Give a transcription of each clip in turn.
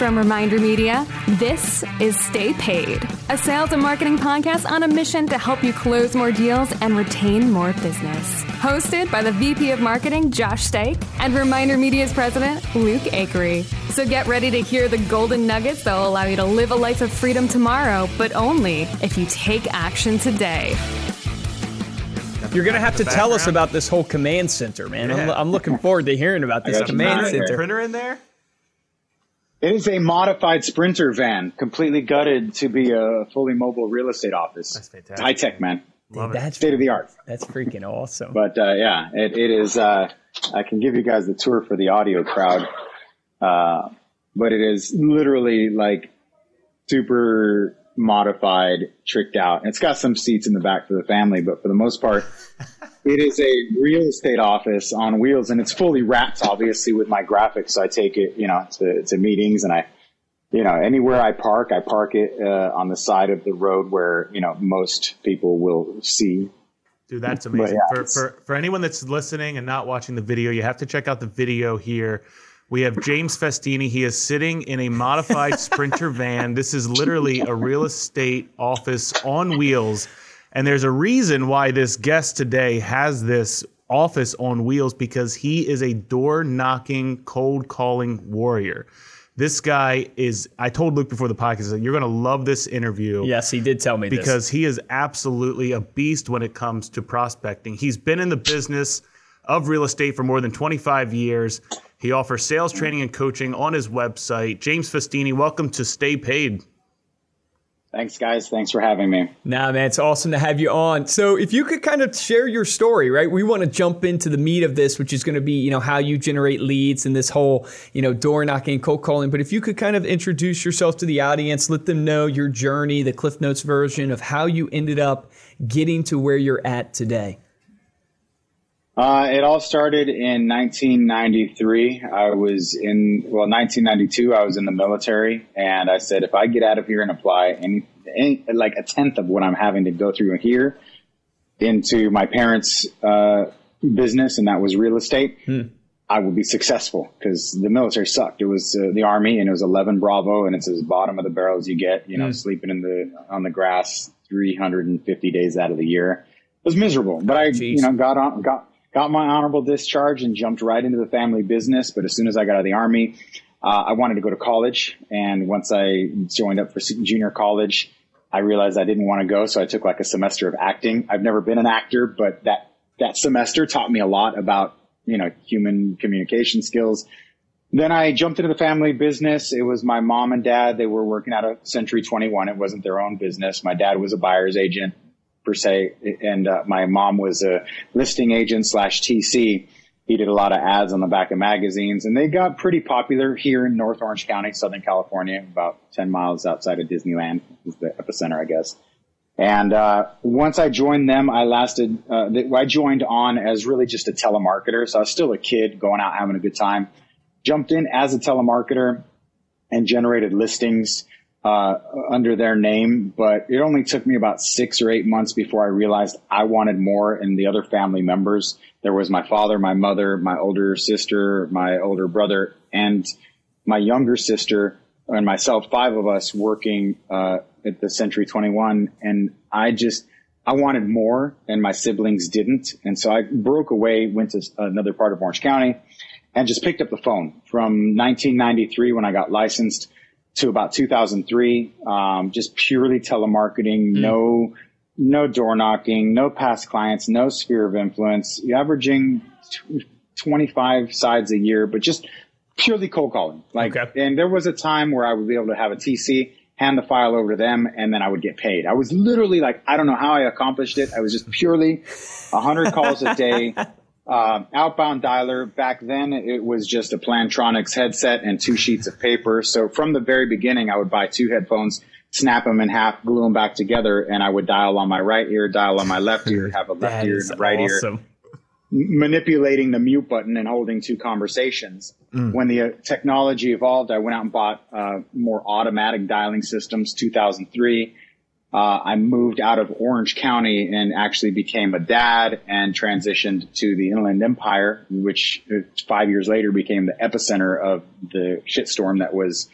From Reminder Media, this is Stay Paid, a sales and marketing podcast on a mission to help you close more deals and retain more business. Hosted by the VP of Marketing, Josh Stake, and Reminder Media's president, Luke Acree. So get ready to hear the golden nuggets that will allow you to live a life of freedom tomorrow, but only if you take action today. You're going to have to tell us about this whole command center, man. I'm, I'm looking forward to hearing about this command center. Printer in there? It is a modified Sprinter van, completely gutted to be a fully mobile real estate office. That's fantastic. High tech, man. Dude, that's State of the art. That's freaking awesome. But uh, yeah, it, it is. Uh, I can give you guys the tour for the audio crowd, uh, but it is literally like super modified, tricked out. It's got some seats in the back for the family, but for the most part, it is a real estate office on wheels, and it's fully wrapped, obviously, with my graphics. So I take it, you know, to, to meetings, and I, you know, anywhere I park, I park it uh, on the side of the road where you know most people will see. Dude, that's amazing. yeah, for, for for anyone that's listening and not watching the video, you have to check out the video here. We have James Festini. He is sitting in a modified Sprinter van. This is literally a real estate office on wheels. And there's a reason why this guest today has this office on wheels because he is a door knocking, cold calling warrior. This guy is, I told Luke before the podcast, that you're going to love this interview yes, he did tell me this. because he is absolutely a beast when it comes to prospecting. He's been in the business of real estate for more than 25 years. He offers sales training and coaching on his website. James Festini, welcome to Stay Paid. Thanks, guys. Thanks for having me. Nah, man, it's awesome to have you on. So, if you could kind of share your story, right? We want to jump into the meat of this, which is going to be, you know, how you generate leads and this whole, you know, door knocking, cold calling. But if you could kind of introduce yourself to the audience, let them know your journey, the Cliff Notes version of how you ended up getting to where you're at today. Uh, it all started in 1993. I was in, well, 1992, I was in the military, and I said, if I get out of here and apply any, any like a tenth of what I'm having to go through here into my parents' uh, business, and that was real estate, I will be successful because the military sucked. It was uh, the army, and it was 11 Bravo, and it's as bottom of the barrel as you get. You know, sleeping in the on the grass 350 days out of the year. It was miserable, but I, you know, got on, got got my honorable discharge and jumped right into the family business. But as soon as I got out of the army, uh, I wanted to go to college. And once I joined up for junior college, I realized I didn't want to go. So I took like a semester of acting. I've never been an actor, but that, that semester taught me a lot about, you know, human communication skills. Then I jumped into the family business. It was my mom and dad. They were working out of Century 21. It wasn't their own business. My dad was a buyer's agent per se, and uh, my mom was a listing agent slash TC. He did a lot of ads on the back of magazines, and they got pretty popular here in North Orange County, Southern California, about 10 miles outside of Disneyland, is the epicenter, I guess. And uh, once I joined them, I lasted. Uh, I joined on as really just a telemarketer, so I was still a kid going out having a good time. Jumped in as a telemarketer and generated listings uh, under their name, but it only took me about six or eight months before I realized I wanted more. And the other family members, there was my father, my mother, my older sister, my older brother, and my younger sister and myself, five of us working uh, at the Century 21. And I just, I wanted more and my siblings didn't. And so I broke away, went to another part of Orange County and just picked up the phone from 1993 when I got licensed to about 2003. Um, just purely telemarketing, no, no door knocking, no past clients, no sphere of influence, You're averaging tw- 25 sides a year, but just purely cold calling. Like, Okay. and there was a time where I would be able to have a TC, hand the file over to them, and then I would get paid. I was literally like, I don't know how I accomplished it. I was just purely 100 calls a day. Uh, outbound dialer. Back then, it was just a Plantronics headset and two sheets of paper. So from the very beginning, I would buy two headphones, snap them in half, glue them back together, and I would dial on my right ear, dial on my left ear, have a left ear and a right ear awesome. manipulating the mute button and holding two conversations. When the uh, technology evolved, I went out and bought uh, more automatic dialing systems. 2003, uh, I moved out of Orange County and actually became a dad and transitioned to the Inland Empire, which uh, five years later became the epicenter of the shitstorm that was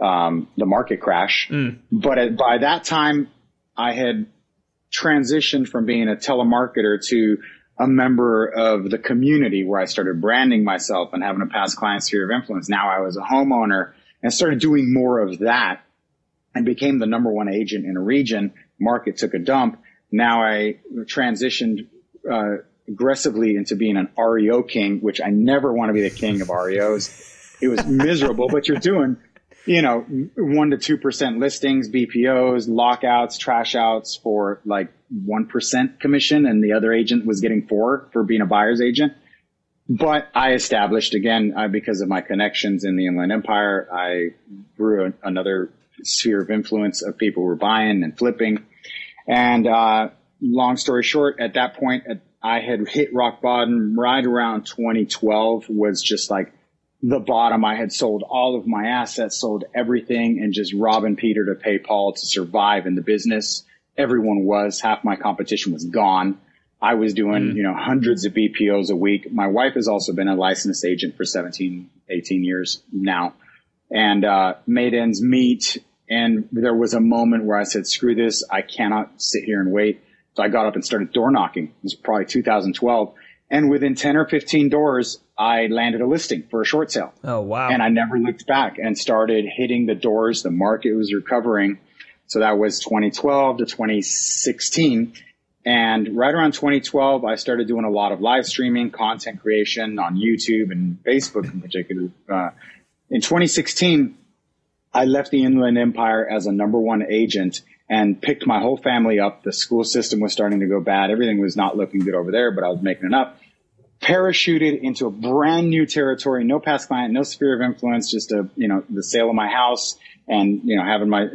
um, the market crash. Mm. But at, by that time, I had transitioned from being a telemarketer to a member of the community where I started branding myself and having a past client sphere of influence. Now I was a homeowner and started doing more of that and became the number one agent in a region. Market took a dump. Now I transitioned uh, aggressively into being an REO king, which I never want to be the king of REOs. It was miserable, but you're doing you know, one to two percent listings, BPOs, lockouts, trash outs for like one percent commission, and the other agent was getting four for being a buyer's agent. But I established again uh, because of my connections in the Inland Empire, I grew another sphere of influence of people who were buying and flipping. And uh, long story short, at that point, I had hit rock bottom right around 2012. Was just like the bottom. I had sold all of my assets, sold everything, and just robbing Peter to pay Paul to survive in the business. Everyone was. Half my competition was gone. I was doing, mm. you know, hundreds of BPOs a week. My wife has also been a licensed agent for 17, 18 years now and, uh, made ends meet. And there was a moment where I said, screw this. I cannot sit here and wait. So I got up and started door knocking. It was probably 2012. And within 10 or 15 doors, I landed a listing for a short sale. Oh, wow. And I never looked back and started hitting the doors. The market was recovering. So that was 2012 to 2016. And right around 2012, I started doing a lot of live streaming, content creation on YouTube and Facebook in particular. Uh, in 2016, I left the Inland Empire as a number one agent and picked my whole family up. The school system was starting to go bad. Everything was not looking good over there, but I was making it up parachuted into a brand new territory, no past client, no sphere of influence, just a, you know, the sale of my house and, you know, having my,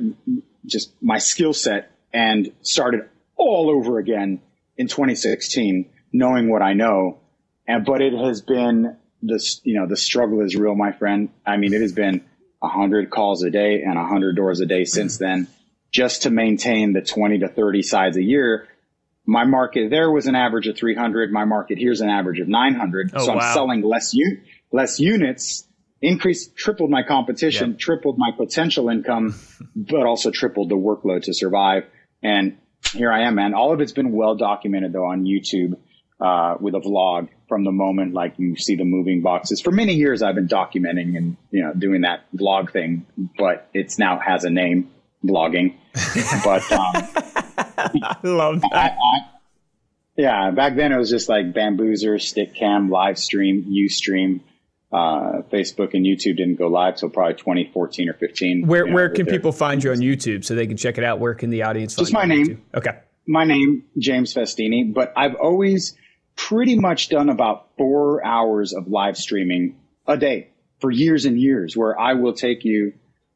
just my skill set and started all over again in 2016, knowing what I know. And, but it has been this, you know, the struggle is real, my friend. I mean, it has been a hundred calls a day and a hundred doors a day since then just to maintain the 20 to 30 sides a year my market there was an average of 300. My market here's an average of 900. Oh, so wow. I'm selling less u- less units, increased, tripled my competition, yep. tripled my potential income, but also tripled the workload to survive. And here I am, man. All of it's been well documented though on YouTube, uh, with a vlog from the moment like you see the moving boxes. For many years, I've been documenting and, you know, doing that vlog thing, but it's now has a name, vlogging. but, um, I love that. I, I, yeah, back then it was just like Bambuser, Stickam, live stream, Ustream. Uh, Facebook and YouTube didn't go live till probably 2014 or 15. Where you know, where can people find you on YouTube so they can check it out? Where can the audience find Just my name. YouTube? Okay. My name, James Festini, but I've always pretty much done about four hours of live streaming a day for years and years where I will take you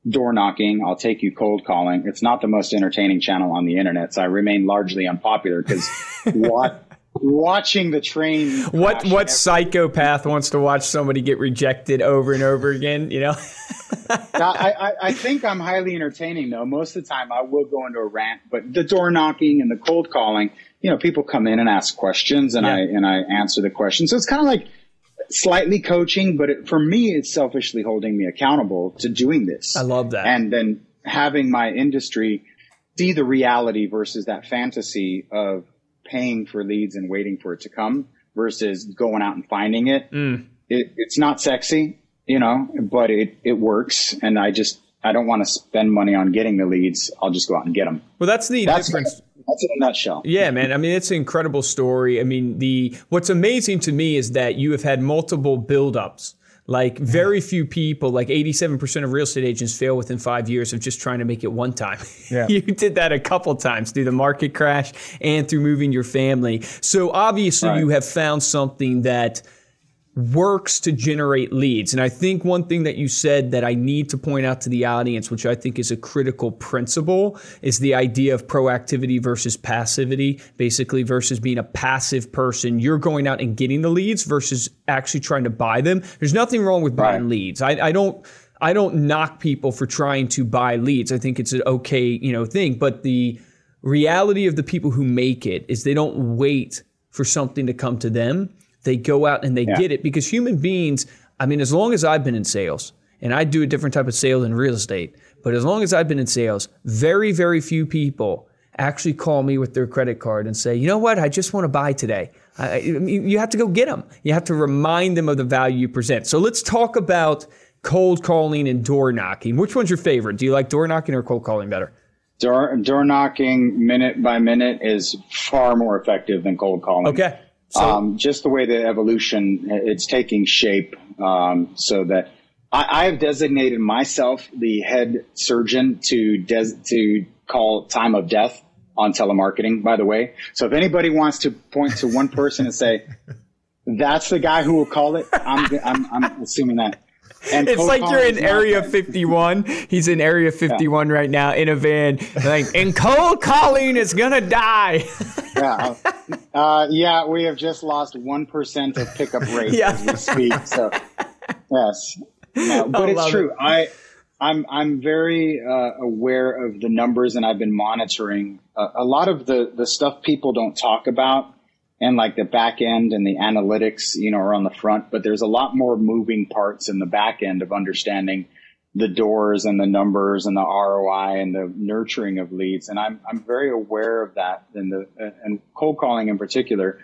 door knocking. I'll take you cold calling. It's not the most entertaining channel on the internet, so I remain largely unpopular because what watching the train. What what every- psychopath wants to watch somebody get rejected over and over again? You know. I, I, I, think I'm highly entertaining though. Most of the time, I will go into a rant, but the door knocking and the cold calling, you know, people come in and ask questions, and yeah. I and I answer the questions. So it's kind of like slightly coaching, but it, for me, it's selfishly holding me accountable to doing this. I love that. And then having my industry see the reality versus that fantasy of paying for leads and waiting for it to come versus going out and finding it. Mm. it it's not sexy, you know, but it, it works. And I just, I don't want to spend money on getting the leads. I'll just go out and get them. Well, that's the that's difference. That's in a nutshell. Yeah, man. I mean, it's an incredible story. I mean, the what's amazing to me is that you have had multiple buildups. Like very few people, like 87% of real estate agents fail within five years of just trying to make it one time. Yeah. you did that a couple times through the market crash and through moving your family. So obviously right. you have found something that works to generate leads. And I think one thing that you said that I need to point out to the audience, which I think is a critical principle, is the idea of proactivity versus passivity, basically, versus being a passive person. You're going out and getting the leads versus actually trying to buy them. There's nothing wrong with buying right. leads. I, I don't. I don't knock people for trying to buy leads. I think it's an okay, you know, thing. But the reality of the people who make it is they don't wait for something to come to them they go out and they yeah. get it because human beings, I mean, as long as I've been in sales, and I do a different type of sales in real estate. But as long as I've been in sales, very, very few people actually call me with their credit card and say, you know what, I just want to buy today. I, you have to go get them. You have to remind them of the value you present. So let's talk about cold calling and door knocking. Which one's your favorite? Do you like door knocking or cold calling better? Door, door knocking minute by minute is far more effective than cold calling. Okay. So, um, just the way the evolution it's taking shape, um, so that I, I, have designated myself the head surgeon to des- to call time of death on telemarketing. By the way, so if anybody wants to point to one person and say that's the guy who will call it, I'm I'm, I'm assuming that. And it's like you're in Area 51. He's in Area 51 yeah. right now in a van. Like, and cold calling is gonna die. yeah, uh, yeah. We have just lost one percent of pickup rate yeah. as we speak. So, yes, no, but it's true. It. I. I'm I'm very uh, aware of the numbers, and I've been monitoring uh, a lot of the the stuff people don't talk about and like the back end and the analytics, you know, are on the front, but there's a lot more moving parts in the back end of understanding the doors and the numbers and the ROI and the nurturing of leads. And I'm, I'm very aware of that and the, and cold calling in particular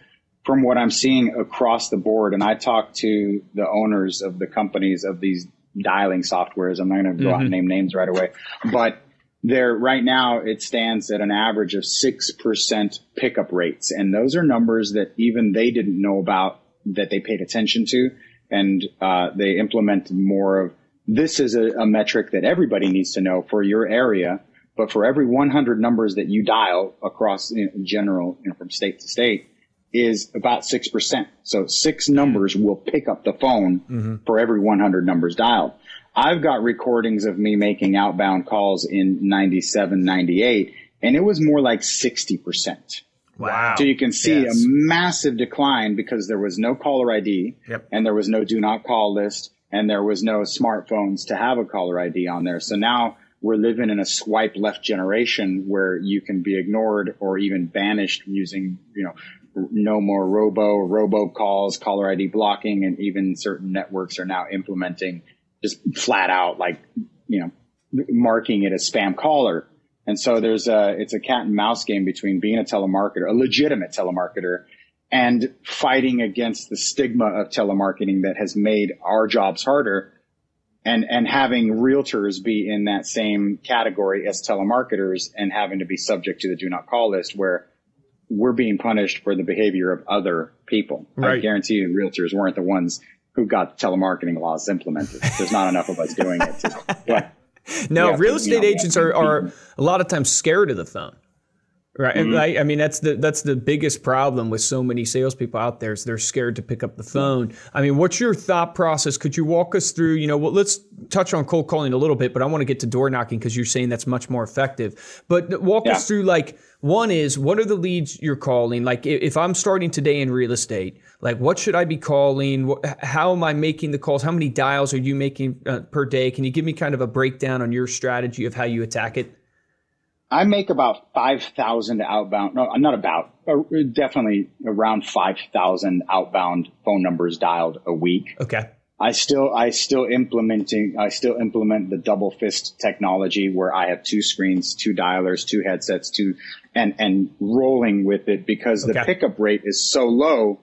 from what I'm seeing across the board. And I talk to the owners of the companies of these dialing softwares. I'm not going to go mm-hmm. out and mm-hmm. name names right away, but there right now it stands at an average of 6% pickup rates. And those are numbers that even they didn't know about that they paid attention to. And uh, they implemented more of this is a, a, metric that everybody needs to know for your area but for every 100 numbers that you dial across in general you know, from state to state is about 6% so six numbers will pick up the phone mm-hmm. for every 100 numbers dialed I've got recordings of me making outbound calls in 97, 98, and it was more like 60%. Wow. So you can see yes. a massive decline because there was no caller ID yep. and there was no do not call list and there was no smartphones to have a caller ID on there. So now we're living in a swipe left generation where you can be ignored or even banished using, you know, no more robo, robo calls, caller ID blocking, and even certain networks are now implementing just flat out like, you know, marking it as spam caller. And so there's a, it's a cat and mouse game between being a telemarketer, a legitimate telemarketer and fighting against the stigma of telemarketing that has made our jobs harder and, and having realtors be in that same category as telemarketers and having to be subject to the do not call list where we're being punished for the behavior of other people. Right. I guarantee you realtors weren't the ones who got telemarketing laws implemented. There's not enough of us doing it. But no, real estate agents are, are a lot of times scared of the phone. Right. Mm-hmm. I, I, mean, that's the that's the biggest problem with so many salespeople out there is they're scared to pick up the phone. I mean, what's your thought process? Could you walk us through? You know, well, let's touch on cold calling a little bit, but I want to get to door knocking because you're saying that's much more effective. But walk yeah. us through like one is what are the leads you're calling? Like if I'm starting today in real estate, like what should I be calling? How am I making the calls? How many dials are you making uh, per day? Can you give me kind of a breakdown on your strategy of how you attack it? I make about 5,000 outbound, no, not about, uh, definitely around 5,000 outbound phone numbers dialed a week. Okay. I still, I still implementing, I still implement the double fist technology where I have two screens, two dialers, two headsets, two, and, and rolling with it because okay. the pickup rate is so low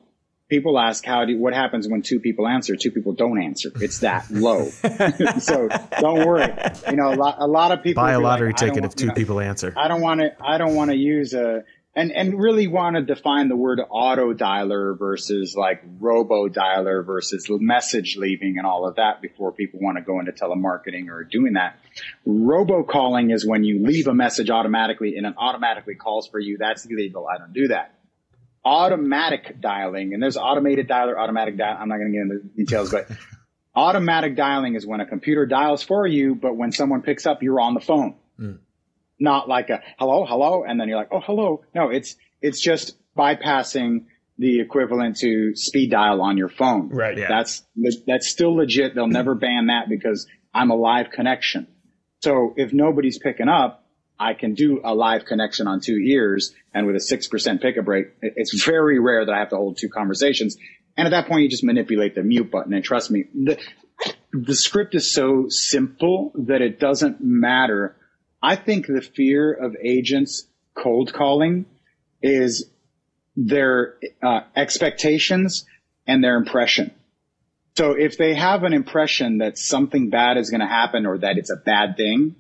people ask how do what happens when two people answer? Two people don't answer. It's that low. So don't worry. You know a lot, a lot of people buy a lottery like, ticket if two know, people answer. I don't want to i don't want to use a and and really want to define the word auto dialer versus like robo dialer versus message leaving and all of that before people want to go into telemarketing or doing that. Robo calling is when you leave a message automatically and it automatically calls for you. That's illegal i don't do that automatic dialing, and there's automated dialer, automatic dial. I'm not going to get into details, but automatic dialing is when a computer dials for you, but when someone picks up, you're on the phone. Mm. Not like a hello, hello, and then you're like, oh, hello. No, it's it's just bypassing the equivalent to speed dial on your phone. Right. Yeah. That's that's still legit. They'll never ban that because I'm a live connection. So if nobody's picking up, I can do a live connection on two ears and with a 6% pickup rate, it's very rare that I have to hold two conversations. And at that point, you just manipulate the mute button. And trust me, the, the script is so simple that it doesn't matter. I think the fear of agents cold calling is their uh, expectations and their impression. So if they have an impression that something bad is going to happen or that it's a bad thing,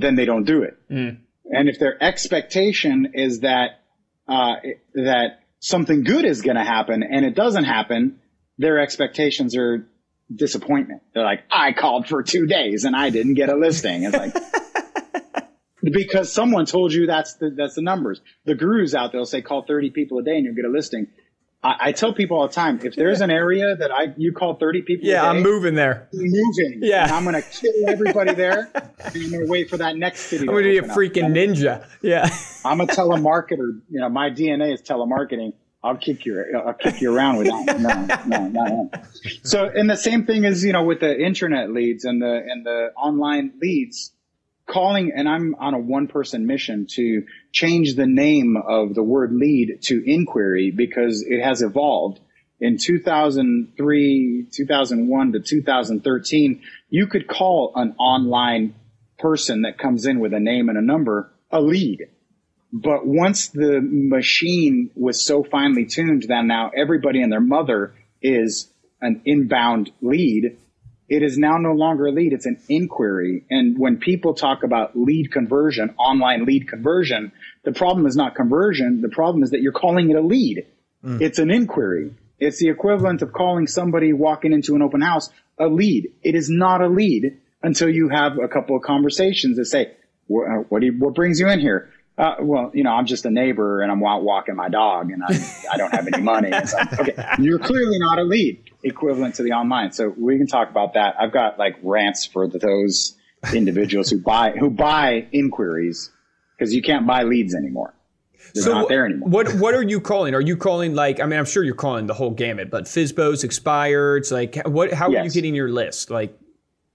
then they don't do it. Mm. And if their expectation is that uh, that something good is going to happen and it doesn't happen, their expectations are disappointment. They're like, I called for two days and I didn't get a listing. It's like, because someone told you that's the, that's the numbers. The gurus out there will say call 30 people a day and you'll get a listing. I, I tell people all the time, if there's an area that I you call 30 people, yeah, day, I'm moving there. I'm moving. Yeah, and I'm gonna kill everybody there, and I'm gonna wait for that next city. I'm gonna be a freaking up. ninja. Yeah, I'm a telemarketer. You know, my DNA is telemarketing. I'll kick you. I'll kick you around with that. No, no, no. So, and the same thing is, you know, with the internet leads and the and the online leads, calling. And I'm on a one person mission to change the name of the word lead to inquiry because it has evolved. In 2003, 2001 to 2013, you could call an online person that comes in with a name and a number a lead but once the machine was so finely tuned that now everybody and their mother is an inbound lead, it is now no longer a lead, it's an inquiry. And when people talk about lead conversion, online lead conversion, the problem is not conversion. The problem is that you're calling it a lead. Mm. It's an inquiry. It's the equivalent of calling somebody walking into an open house a lead. It is not a lead until you have a couple of conversations that say, what, what, you, what brings you in here? Uh, well, you know, I'm just a neighbor and I'm out walking my dog and I, I don't have any money. It's like, okay, you're clearly not a lead equivalent to the online. So we can talk about that. I've got like rants for those individuals who buy, who buy inquiries because you can't buy leads anymore. They're so not there anymore. What what are you calling? Are you calling like I mean I'm sure you're calling the whole gamut, but FSBOs, expireds, like what how yes. are you getting your list? Like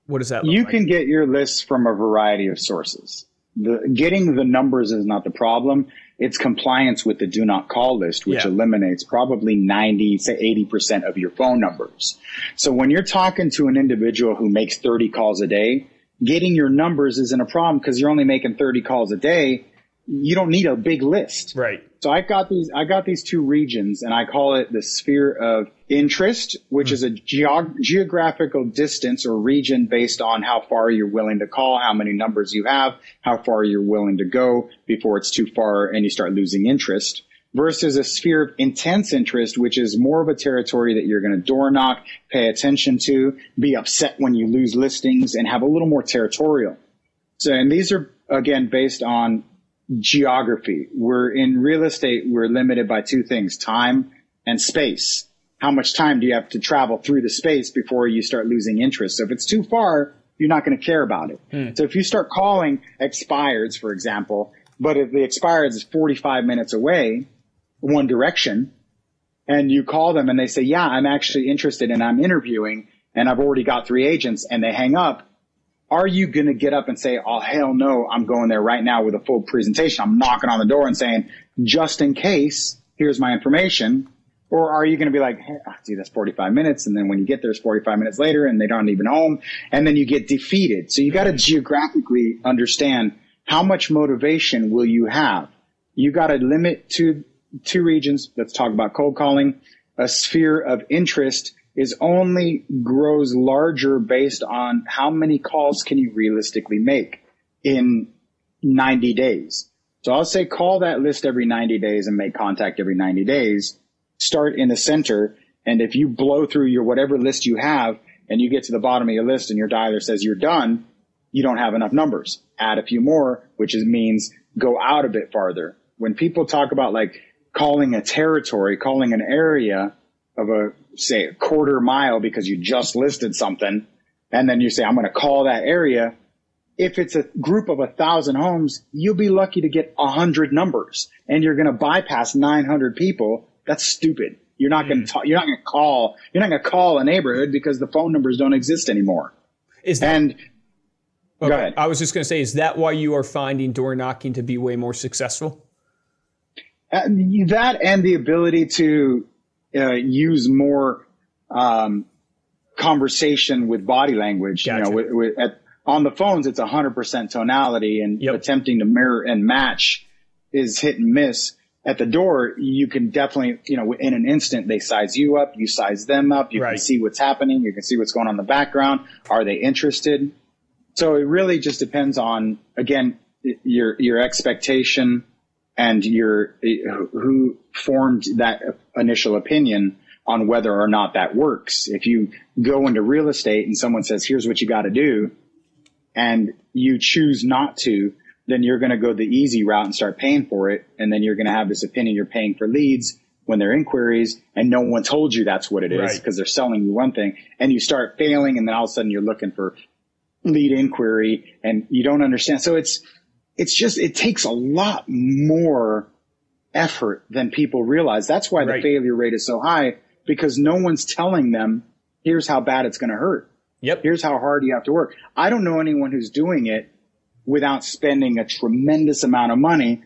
what does that You like? can get your list from a variety of sources the getting the numbers is not the problem. It's compliance with the do not call list, which yeah. eliminates probably 90 to 80% of your phone numbers. So when you're talking to an individual who makes 30 calls a day, getting your numbers isn't a problem because you're only making 30 calls a day. You don't need a big list. Right. So I've got these, I got these two regions and I call it the sphere of interest, which mm. is a geog- geographical distance or region based on how far you're willing to call, how many numbers you have, how far you're willing to go before it's too far and you start losing interest versus a sphere of intense interest, which is more of a territory that you're going to door knock, pay attention to, be upset when you lose listings and have a little more territorial. So, and these are again based on geography. We're in real estate, we're limited by two things, time and space. How much time do you have to travel through the space before you start losing interest? So if it's too far, you're not going to care about it. Hmm. So if you start calling expireds, for example, but if the expired is 45 minutes away, one direction, and you call them and they say, yeah, I'm actually interested and I'm interviewing and I've already got three agents and they hang up, are you going to get up and say, oh, hell no, I'm going there right now with a full presentation? I'm knocking on the door and saying, just in case, here's my information. Or are you going to be like, hey, oh, dude, that's 45 minutes. And then when you get there, it's 45 minutes later and they aren't even home. And then you get defeated. So you got to geographically understand how much motivation will you have? You got to limit to two regions. Let's talk about cold calling, a sphere of interest is only grows larger based on how many calls can you realistically make in 90 days. So I'll say call that list every 90 days and make contact every 90 days. Start in the center. And if you blow through your whatever list you have and you get to the bottom of your list and your dialer says you're done, you don't have enough numbers. Add a few more, which is, means go out a bit farther. When people talk about like calling a territory, calling an area of a say a quarter mile because you just listed something and then you say, I'm going to call that area. If it's a group of a thousand homes, you'll be lucky to get a hundred numbers and you're going to bypass 900 people. That's stupid. You're not going to, you're not going to call, you're not going to call a neighborhood because the phone numbers don't exist anymore. Is that, and okay. go ahead. I was just going to say, is that why you are finding door knocking to be way more successful? Uh, that and the ability to uh, use more um, conversation with body language. Gotcha. You know, with, with, at, on the phones, it's 100% tonality and Yep. attempting to mirror and match is hit and miss. At the door, you can definitely, you know, in an instant, they size you up, you size them up, you Right. can see what's happening, you can see what's going on in the background. Are they interested? So it really just depends on, again, your, your expectation and your, who formed that initial opinion on whether or not that works. If you go into real estate and someone says, here's what you got to do, and you choose not to, then you're going to go the easy route and start paying for it. And then you're going to have this opinion you're paying for leads when they're inquiries and no one told you that's what it is Right. because they're selling you one thing and you start failing and then all of a sudden you're looking for lead inquiry and you don't understand. So it's, it's just, it takes a lot more effort than people realize. That's why Right. the failure rate is so high because no one's telling them, here's how bad it's going to hurt. Yep. Here's how hard you have to work. I don't know anyone who's doing it without spending a tremendous amount of money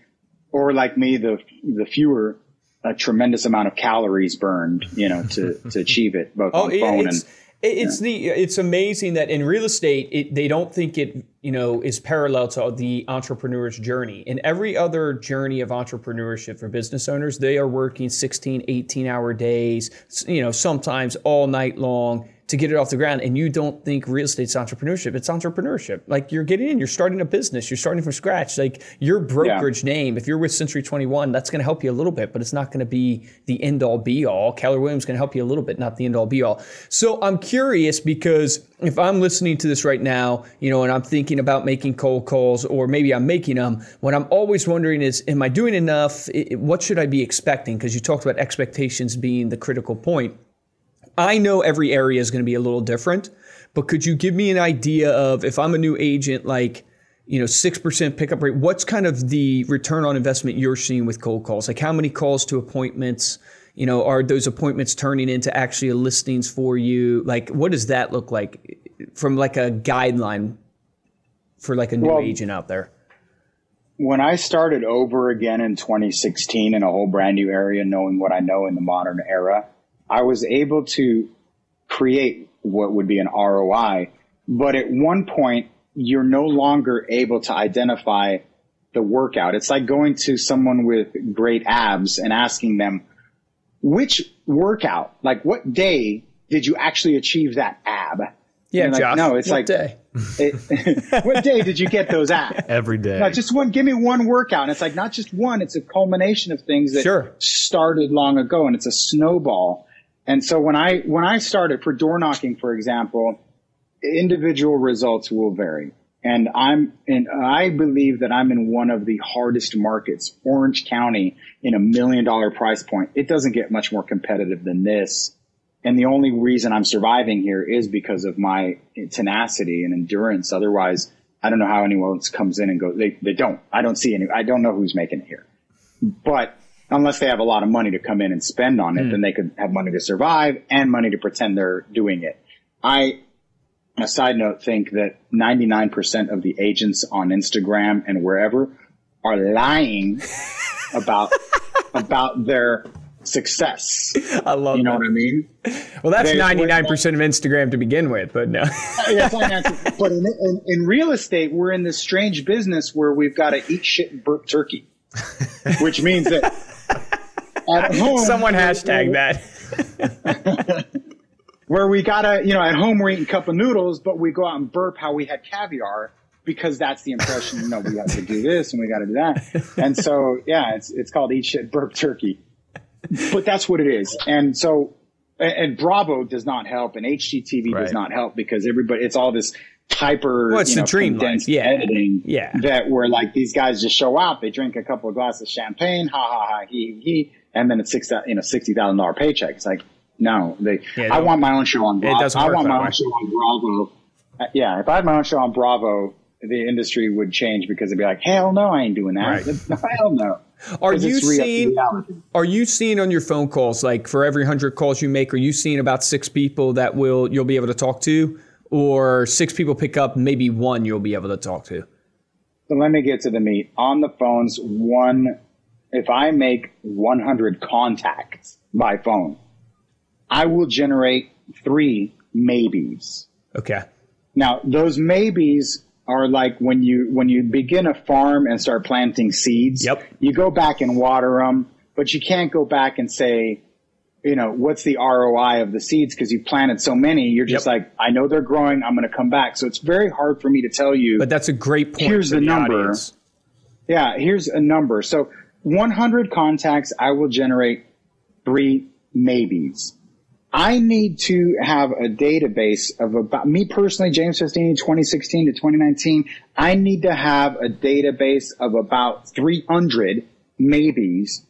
or like me, the, the fewer, a tremendous amount of calories burned, you know, to, to achieve it both Oh, on phone it's and, it's the it's amazing that in real estate it, they don't think it you know is parallel to the entrepreneur's journey. In every other journey of entrepreneurship for business owners, they are working 16, 18 hour days, you know, sometimes all night long to get it off the ground. And you don't think real estate's entrepreneurship. It's entrepreneurship. Like you're getting in, you're starting a business, you're starting from scratch. Like your brokerage name, if you're with Century 21, that's going to help you a little bit, but it's not going to be the end all be all. Keller Williams going to help you a little bit, not the end all be all. So I'm curious because if I'm listening to this right now, you know, and I'm thinking about making cold calls or maybe I'm making them, what I'm always wondering is, am I doing enough? What should I be expecting? Because you talked about expectations being the critical point. I know every area is going to be a little different, but could you give me an idea of if I'm a new agent, like, you know, 6% pickup rate, what's kind of the return on investment you're seeing with cold calls? Like how many calls to appointments? You know, are those appointments turning into actually listings for you? Like, what does that look like from like a guideline for like a new Well, agent out there? when I started over again in 2016 in a whole brand new area, knowing what I know in the modern era, I was able to create what would be an ROI. But at one point, you're no longer able to identify the workout. It's like going to someone with great abs and asking them, which workout, like what day did you actually achieve that ab? Yeah, like, Josh. no, it's what like, day? it, what day did you get those abs? every day. No, just one. Give me one workout. And it's like not just one. It's a culmination of things that Sure. started long ago, and it's a snowball. And so when I when I started for door knocking, for example, individual results will vary. And I'm and I believe that I'm in one of the hardest markets, Orange County, in a million dollar price point. It doesn't get much more competitive than this. And the only reason I'm surviving here is because of my tenacity and endurance. Otherwise, I don't know how anyone else comes in and goes, they, they don't. I don't see any, I don't know who's making it here. But unless they have a lot of money to come in and spend on it, hmm. then they could have money to survive and money to pretend they're doing it. I, a side note, think that 99% of the agents on Instagram and wherever are lying about, about their success. I love You know that. what I mean? Well, that's They- 99% of Instagram to begin with, but no. Uh, but in, in, in real estate, we're in this strange business where we've got to eat shit and burp turkey, which means that at home, Someone hashtag that. where we gotta, you know, at home we're eating cup of noodles, but we go out and burp how we had caviar because that's the impression. You know, we have to do this and we got to do that, and so yeah, it's it's called eat shit burp turkey, but that's what it is, and so. And and Bravo does not help, and HGTV Right. does not help because everybody, it's all this hyper, Well, it's you the know, dream life. condensed Yeah. editing Yeah. that where like these guys just show up, they drink a couple of glasses of champagne, ha ha ha, he he, and then it's six, you know, sixty thousand dollar paycheck. It's like, no, they. Yeah, I want my own show on. Bravo. doesn't I want my way. own show on Bravo. Uh, yeah, if I had my own show on Bravo, the industry would change because it'd be like, hell no, I ain't doing that. Right. hell no. Are you seeing reality. are you seeing on your phone calls like for every 100 calls you make are you seeing about 6 people that will you'll be able to talk to or 6 people pick up maybe one you'll be able to talk to? So let me get to the meat. On the phones, one, if I make 100 contacts by phone, I will generate three maybes. Okay. Now, those maybes are like when you when you begin a farm and start planting seeds. Yep. You go back and water them, but you can't go back and say, you know, what's the ROI of the seeds because you planted so many. You're just Yep. like, I know they're growing. I'm going to come back. So it's very hard for me to tell you. But that's a great point. Here's the the number. audience. Yeah, here's a number. So 100 contacts, I will generate three maybes. I need to have a database of about me personally, James Festini, 2016 to 2019. I need to have a database of about 300 maybes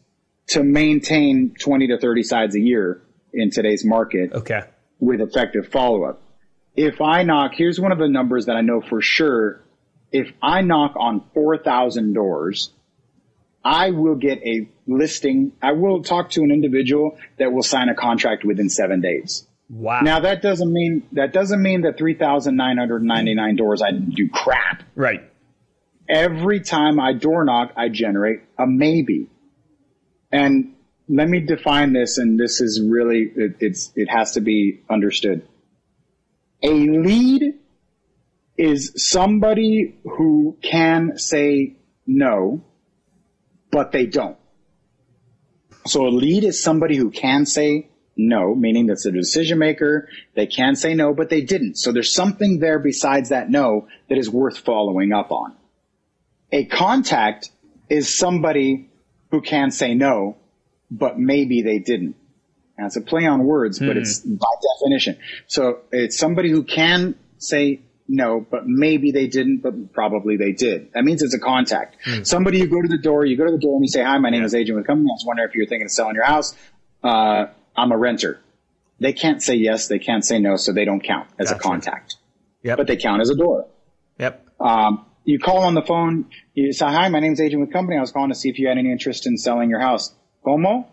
to maintain 20 to 30 sides a year in today's market Okay. with effective follow up. If I knock, here's one of the numbers that I know for sure. If I knock on 4,000 doors, I will get a listing. I will talk to an individual that will sign a contract within seven days. Wow. Now that doesn't mean that doesn't mean that 3,999 doors I do crap. right. Every time I door knock, I generate a maybe. And let me define this, and this is really it, it's it has to be understood. A lead is somebody who can say no, but they don't. So a lead is somebody who can say no, meaning that's a decision maker. They can say no, but they didn't. So there's something there besides that no that is worth following up on. A contact is somebody who can say no, but maybe they didn't. Now it's a play on words, but hmm. it's by definition. So it's somebody who can say no, but maybe they didn't, but probably they did. That means it's a contact. Somebody you go to the door, you go to the door and you say, hi, my name is Agent with Company. I was wondering if you're thinking of selling your house. Uh, I'm a renter. They can't say yes, they can't say no, so they don't count as a contact, Yep. but they count as a door. yep. Um, you call on the phone. You say, "Hi, my name's Agent with Company. I was calling to see if you had any interest in selling your house." Como?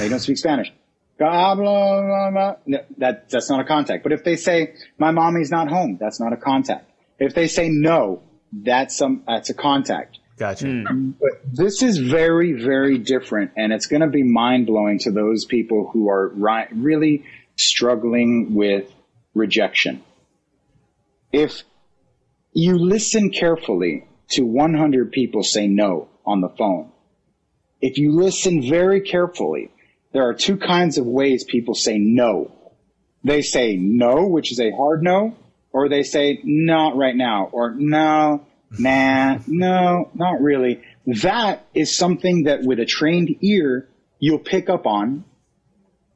You don't speak Spanish. Blah, blah, blah, blah. No, that that's not a contact. But if they say, "My mommy's not home," that's not a contact. If they say no, that's some that's a contact. Gotcha. Hmm. But this is very, very different, and it's going to be mind blowing to those people who are ri- really struggling with rejection. If you listen carefully to 100 people say no on the phone, if you listen very carefully, there are two kinds of ways people say no. They say no, which is a hard no, or they say not right now, or no, nah, no, not really. That is something that with a trained ear, you'll pick up on.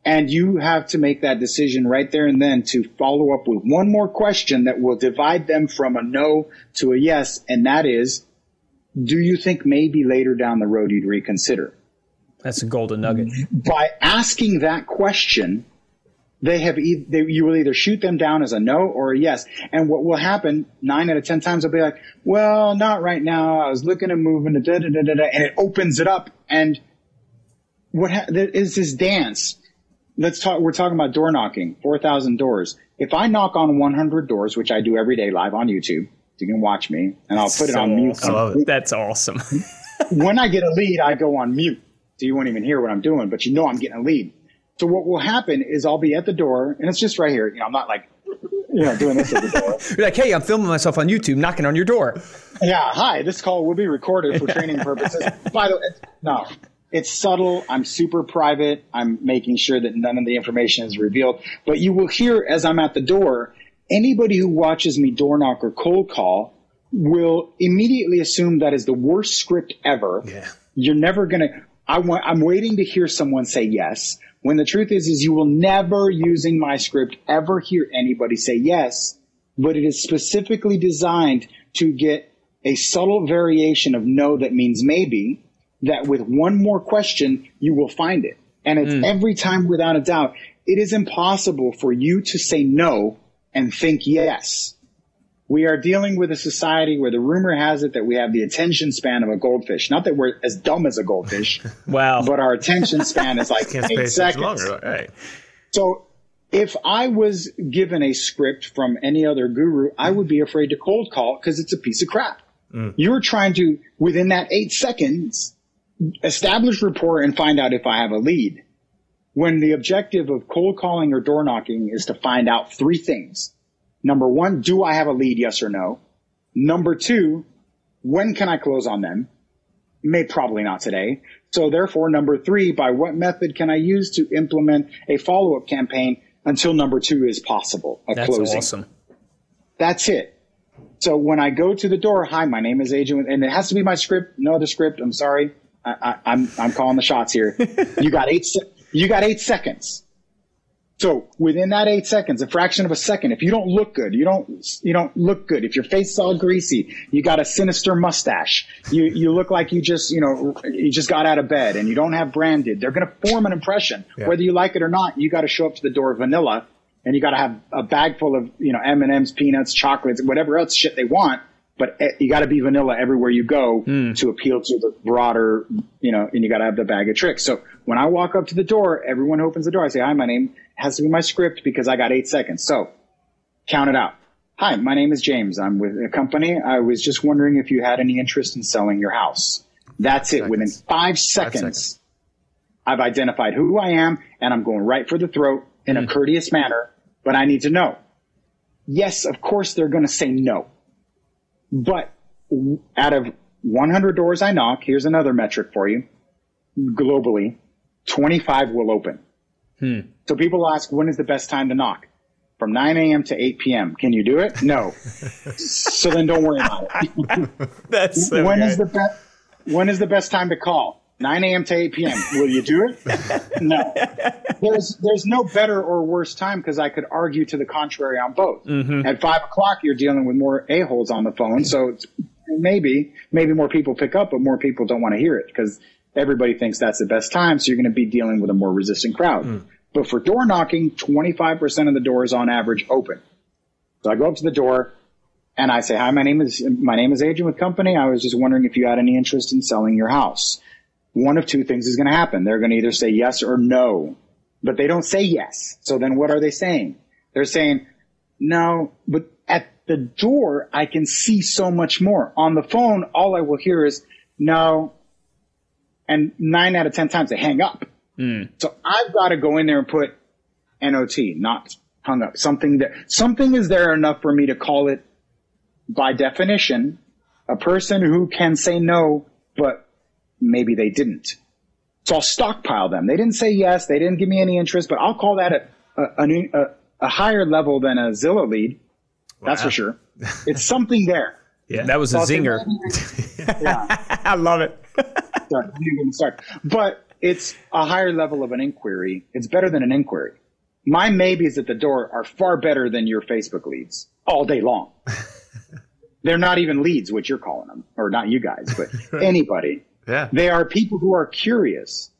And you have to make that decision right there and then to follow up with one more question that will divide them from a no to a yes. And that is, do you think maybe later down the road you'd reconsider? That's a golden nugget. by asking that question, they have e- they, you will either shoot them down as a no or a yes. And what will happen nine out of ten times, they'll be like, "Well, not right now. I was looking at moving, da da da da da," and it opens it up. And what ha- there is this dance? Let's talk. We're talking about door knocking, four thousand doors. If I knock on one hundred doors, which I do every day live on YouTube, you can watch me, and I'll put it on mute. awesome. I love it. That's awesome. when I get a lead, I go on mute. So you won't even hear what I'm doing, but you know I'm getting a lead. So what will happen is I'll be at the door and it's just right here. You know, I'm not like, you know, doing this at the door. You're like, hey, I'm filming myself on YouTube, knocking on your door. Yeah. Hi, this call will be recorded for training purposes. By the way, it's- no, it's subtle. I'm super private. I'm making sure that none of the information is revealed, but you will hear as I'm at the door, anybody who watches me door knock or cold call will immediately assume that is the worst script ever. Yeah. You're never going to, I want, I'm waiting to hear someone say yes. When the truth is, is you will never using my script ever hear anybody say yes, but it is specifically designed to get a subtle variation of no that means maybe that with one more question, you will find it. And it's mm. every time without a doubt. It is impossible for you to say no and think yes. We are dealing with a society where the rumor has it that we have the attention span of a goldfish. Not that we're as dumb as a goldfish, Wow. but our attention span is like eight seconds. longer. Right. So if I was given a script from any other guru, I would be afraid to cold call because it's a piece of crap. You're trying to, within that eight seconds, establish rapport and find out if I have a lead. when the objective of cold calling or door knocking is to find out three things. Number one, do I have a lead? Yes or no? Number two, when can I close on them? May probably not today. So therefore, number three, by what method can I use to implement a follow up campaign until number two is possible? A That's closing. awesome. That's it. So when I go to the door, hi, my name is Agent, and it has to be my script. No other script. I'm sorry. I, I, I'm I'm calling the shots here. you got eight. You got eight seconds. So within that eight seconds, a fraction of a second, if you don't look good, you don't you don't look good. If your face is all greasy, you got a sinister mustache, you you look like you just you know you just got out of bed, and you don't have branded. They're going to form an impression, Yeah. whether you like it or not. You got to show up to the door vanilla, and you got to have a bag full of you know M and M's, peanuts, chocolates, whatever else shit they want. But eh, you got to be vanilla everywhere you go to appeal to the broader, you know, and you got to have the bag of tricks. So when I walk up to the door, everyone opens the door. I say, "Hi, my name has to be my script because I got eight seconds." So count it out. Hi, my name is James. I'm with a company. I was just wondering if you had any interest in selling your house. That's it. Within five seconds, seconds. I've identified who I am and I'm going right for the throat in a hmm. courteous manner, but I need to know. Yes, of course they're going to say no. But out of 100 doors I knock, here's another metric for you. Globally, 25 will open. Hmm. So people ask, when is the best time to knock? From 9 a.m. to 8 p.m. Can you do it? No. so then don't worry about it. That's so When is the best? When is the best time to call? 9 a.m. to 8 p.m. Will you do it? No. There's there's no better or worse time because I could argue to the contrary on both. Mm-hmm. At five o'clock, you're dealing with more a holes on the phone, so it's, maybe maybe more people pick up, but more people don't want to hear it because everybody thinks that's the best time. So you're going to be dealing with a more resistant crowd. Hmm. But for door knocking, 25% of the doors on average open. So I go up to the door and I say, "Hi, my name is my name is Agent with Company. I was just wondering if you had any interest in selling your house." One of two things is going to happen. They're going to either say yes or no, but they don't say yes. So then what are they saying? They're saying no, but at the door I can see so much more. On the phone, all I will hear is no, and nine out of ten times they hang up. Mm. So I've got to go in there and put NOT, not hung up. Something that something is there enough for me to call it by definition a person who can say no, but maybe they didn't. So I'll stockpile them. They didn't say yes. They didn't give me any interest, but I'll call that a, a, a, a higher level than a Zillow lead. That's for sure. It's something there. Yeah. that was a So I'll say, zinger. yeah. I love it. I didn't even start. But it's a higher level of an inquiry. It's better than an inquiry. My maybes at the door are far better than your Facebook leads all day long. They're not even leads, what you're calling them, or not you guys, but anybody. Yeah. They are people who are curious.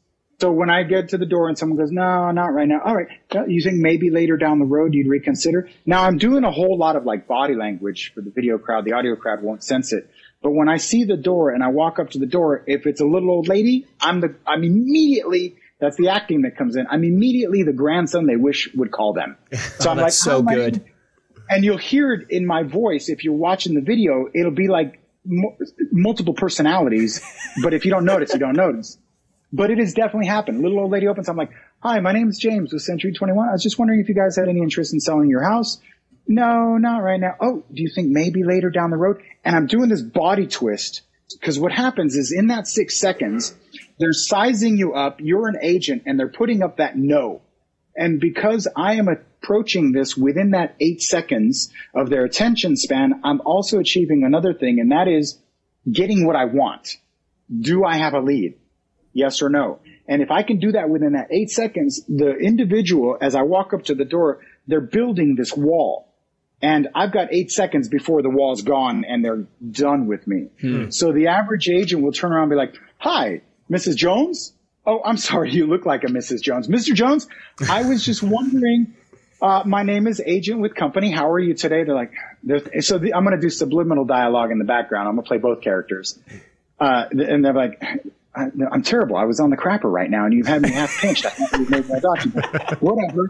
So when I get to the door and someone goes, no, not right now. All right. You think maybe later down the road you'd reconsider? Now I'm doing a whole lot of like body language for the video crowd. The audio crowd won't sense it. But when I see the door and I walk up to the door, if it's a little old lady, I'm the, I'm immediately, that's the acting that comes in. I'm immediately the grandson they wish would call them. Oh, so I'm like, That's so good. name-" And you'll hear it in my voice. If you're watching the video, it'll be like mu- multiple personalities. But if you don't notice, you don't notice. But it has definitely happened. Little old lady opens. I'm like, "Hi, my name is James with Century 21. I was just wondering if you guys had any interest in selling your house." No, not right now. Oh, do you think maybe later down the road? And I'm doing this body twist because what happens is in that six seconds, they're sizing you up. You're an agent, and they're putting up that no. And because I am approaching this within that eight seconds of their attention span, I'm also achieving another thing, and that is getting what I want. Do I have a lead? Yes or no? And if I can do that within that eight seconds, the individual, as I walk up to the door, they're building this wall. And I've got eight seconds before the wall's gone and they're done with me. So the average agent will turn around and be like, Hi, Mrs. Jones? Oh, I'm sorry. You look like a Mrs. Jones. Mr. Jones, I was just wondering, uh, my name is Agent with Company. How are you today? They're like, they're, so the, I'm going to do subliminal dialogue in the background. I'm going to play both characters. Uh, and they're like, I'm terrible. I was on the crapper right now and you've had me half pinched. I thought you made my document. Whatever.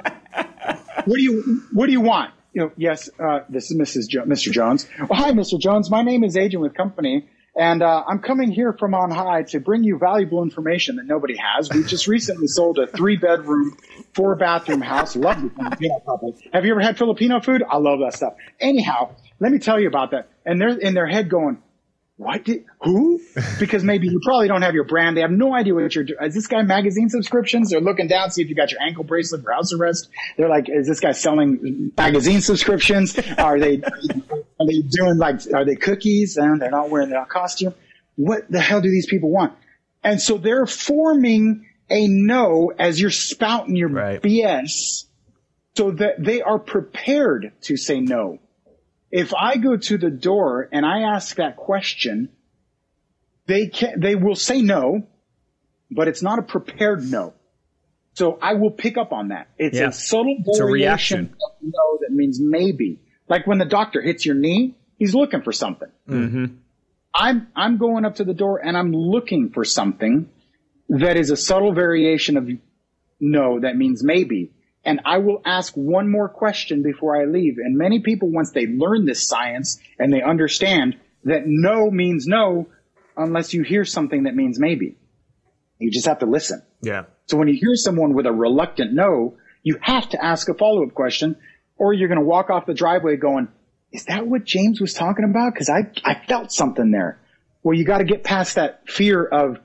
What do you, what do you want? You know, yes, uh, this is Mrs. Jo- Mr. Jones. Well, hi, Mr. Jones. My name is Agent with Company And uh, I'm coming here from on high to bring you valuable information that nobody has. We just recently sold a three bedroom, four bathroom house. Love Filipino. Have you ever had Filipino food? I love that stuff. Anyhow, let me tell you about that. And they're in their head going, what did, who? Because maybe you probably don't have your brand. They have no idea what you're doing. Is this guy magazine subscriptions? They're looking down, see if you got your ankle bracelet for house arrest. They're like, is this guy selling magazine subscriptions? Are they, are they doing like, are they cookies and they're not wearing their costume? What the hell do these people want? And so they're forming a no as you're spouting your Right. BS so that they are prepared to say no if I go to the door and I ask that question, they can, they will say no, but it's not a prepared no. So I will pick up on that. It's Yeah. a subtle It's a reaction. of no that means maybe. Like when the doctor hits your knee, he's looking for something. Mm-hmm. I'm I'm going up to the door and I'm looking for something that is a subtle variation of no that means maybe. And I will ask one more question before I leave. And many people, once they learn this science and they understand that no means no, unless you hear something that means maybe. You just have to listen. Yeah. So when you hear someone with a reluctant no, you have to ask a follow up question or you're going to walk off the driveway going, is that what James was talking about? Cause I, I felt something there. Well, you got to get past that fear of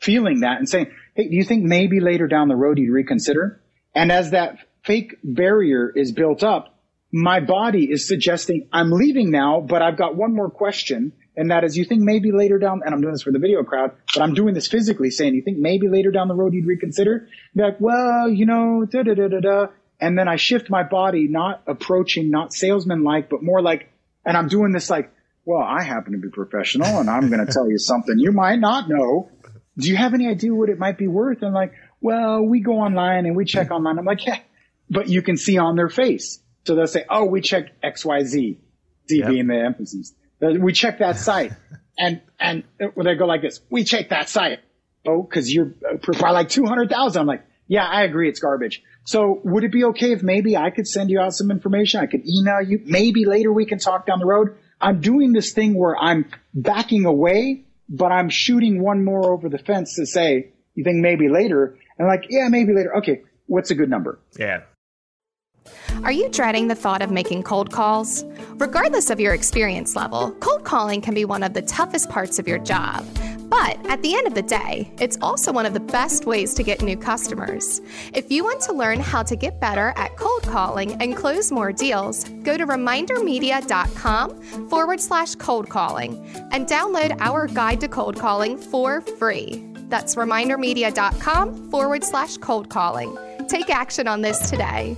feeling that and saying, Hey, do you think maybe later down the road you'd reconsider? And as that fake barrier is built up, my body is suggesting I'm leaving now, but I've got one more question. And that is, you think maybe later down, and I'm doing this for the video crowd, but I'm doing this physically saying, you think maybe later down the road you'd reconsider? Be like, well, you know, da da da da da. And then I shift my body, not approaching, not salesman like, but more like, and I'm doing this like, well, I happen to be professional and I'm going to tell you something you might not know. Do you have any idea what it might be worth? And like, well, we go online and we check online. I'm like, yeah, but you can see on their face. So they'll say, oh, we checked XYZ, Z Yep. being the emphasis. We check that site. and, and when they go like this, we check that site. Oh, cause you're uh, by like 200,000. I'm like, yeah, I agree. It's garbage. So would it be okay if maybe I could send you out some information? I could email you. Maybe later we can talk down the road. I'm doing this thing where I'm backing away, but I'm shooting one more over the fence to say, you think maybe later? And like, yeah, maybe later. Okay. What's a good number? Yeah. Are you dreading the thought of making cold calls? Regardless of your experience level, cold calling can be one of the toughest parts of your job. But at the end of the day, it's also one of the best ways to get new customers. If you want to learn how to get better at cold calling and close more deals, go to remindermedia.com forward slash cold calling and download our guide to cold calling for free. That's remindermedia.com forward slash cold calling. Take action on this today.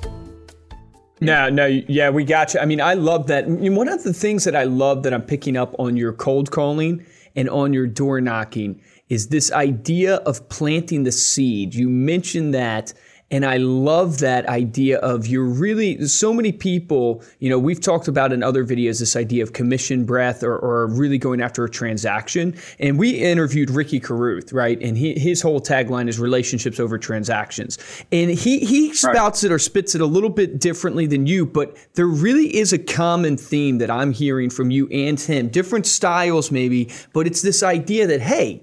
No, no, yeah, we got you. I mean, I love that. One of the things that I love that I'm picking up on your cold calling and on your door knocking is this idea of planting the seed. You mentioned that. And I love that idea of you're really, so many people, you know, we've talked about in other videos this idea of commission breath or, or really going after a transaction. And we interviewed Ricky Carruth, right? And he, his whole tagline is relationships over transactions. And he, he spouts it or spits it a little bit differently than you, but there really is a common theme that I'm hearing from you and him. Different styles, maybe, but it's this idea that, hey,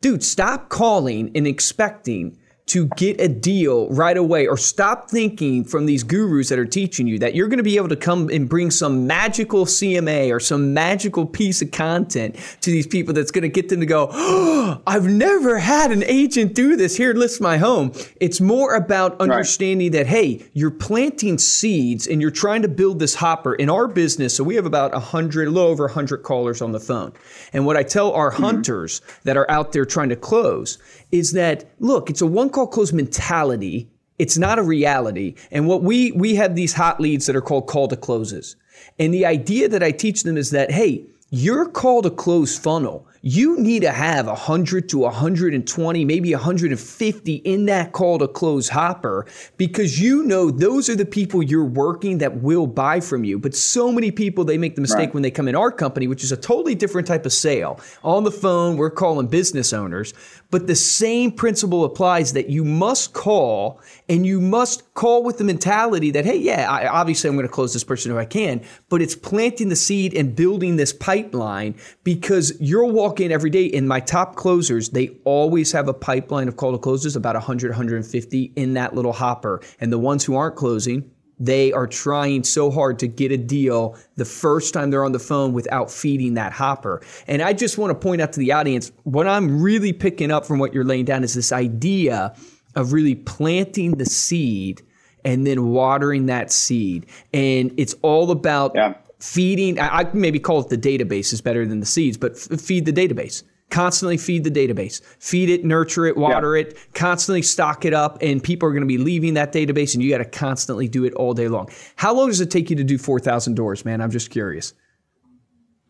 dude, stop calling and expecting to get a deal right away or stop thinking from these gurus that are teaching you that you're going to be able to come and bring some magical CMA or some magical piece of content to these people that's going to get them to go, oh, I've never had an agent do this. Here, list my home. It's more about understanding that, hey, you're planting seeds and you're trying to build this hopper in our business. So we have about a 100, a little over 100 callers on the phone. And what I tell our mm-hmm. hunters that are out there trying to close is that look, it's a one call close mentality. It's not a reality. And what we we have these hot leads that are called call to closes. And the idea that I teach them is that hey, your call to close funnel, you need to have 100 to 120, maybe 150 in that call to close hopper because you know those are the people you're working that will buy from you. But so many people, they make the mistake Right. when they come in our company, which is a totally different type of sale. On the phone, we're calling business owners, but the same principle applies that you must call and you must call with the mentality that, hey, yeah, I, obviously I'm going to close this person if I can, but it's planting the seed and building this pipeline because you'll walk in every day. In my top closers, they always have a pipeline of call to closes, about 100, 150 in that little hopper. And the ones who aren't closing, they are trying so hard to get a deal the first time they're on the phone without feeding that hopper. And I just want to point out to the audience what I'm really picking up from what you're laying down is this idea of really planting the seed and then watering that seed. And it's all about yeah. feeding. I, I maybe call it the database is better than the seeds, but f- feed the database constantly feed the database. Feed it nurture it water yeah. it. Constantly stock it up and people are going to be leaving that database and you got to constantly do it all day long. How long does it take you to do 4000 doors man? I'm just curious.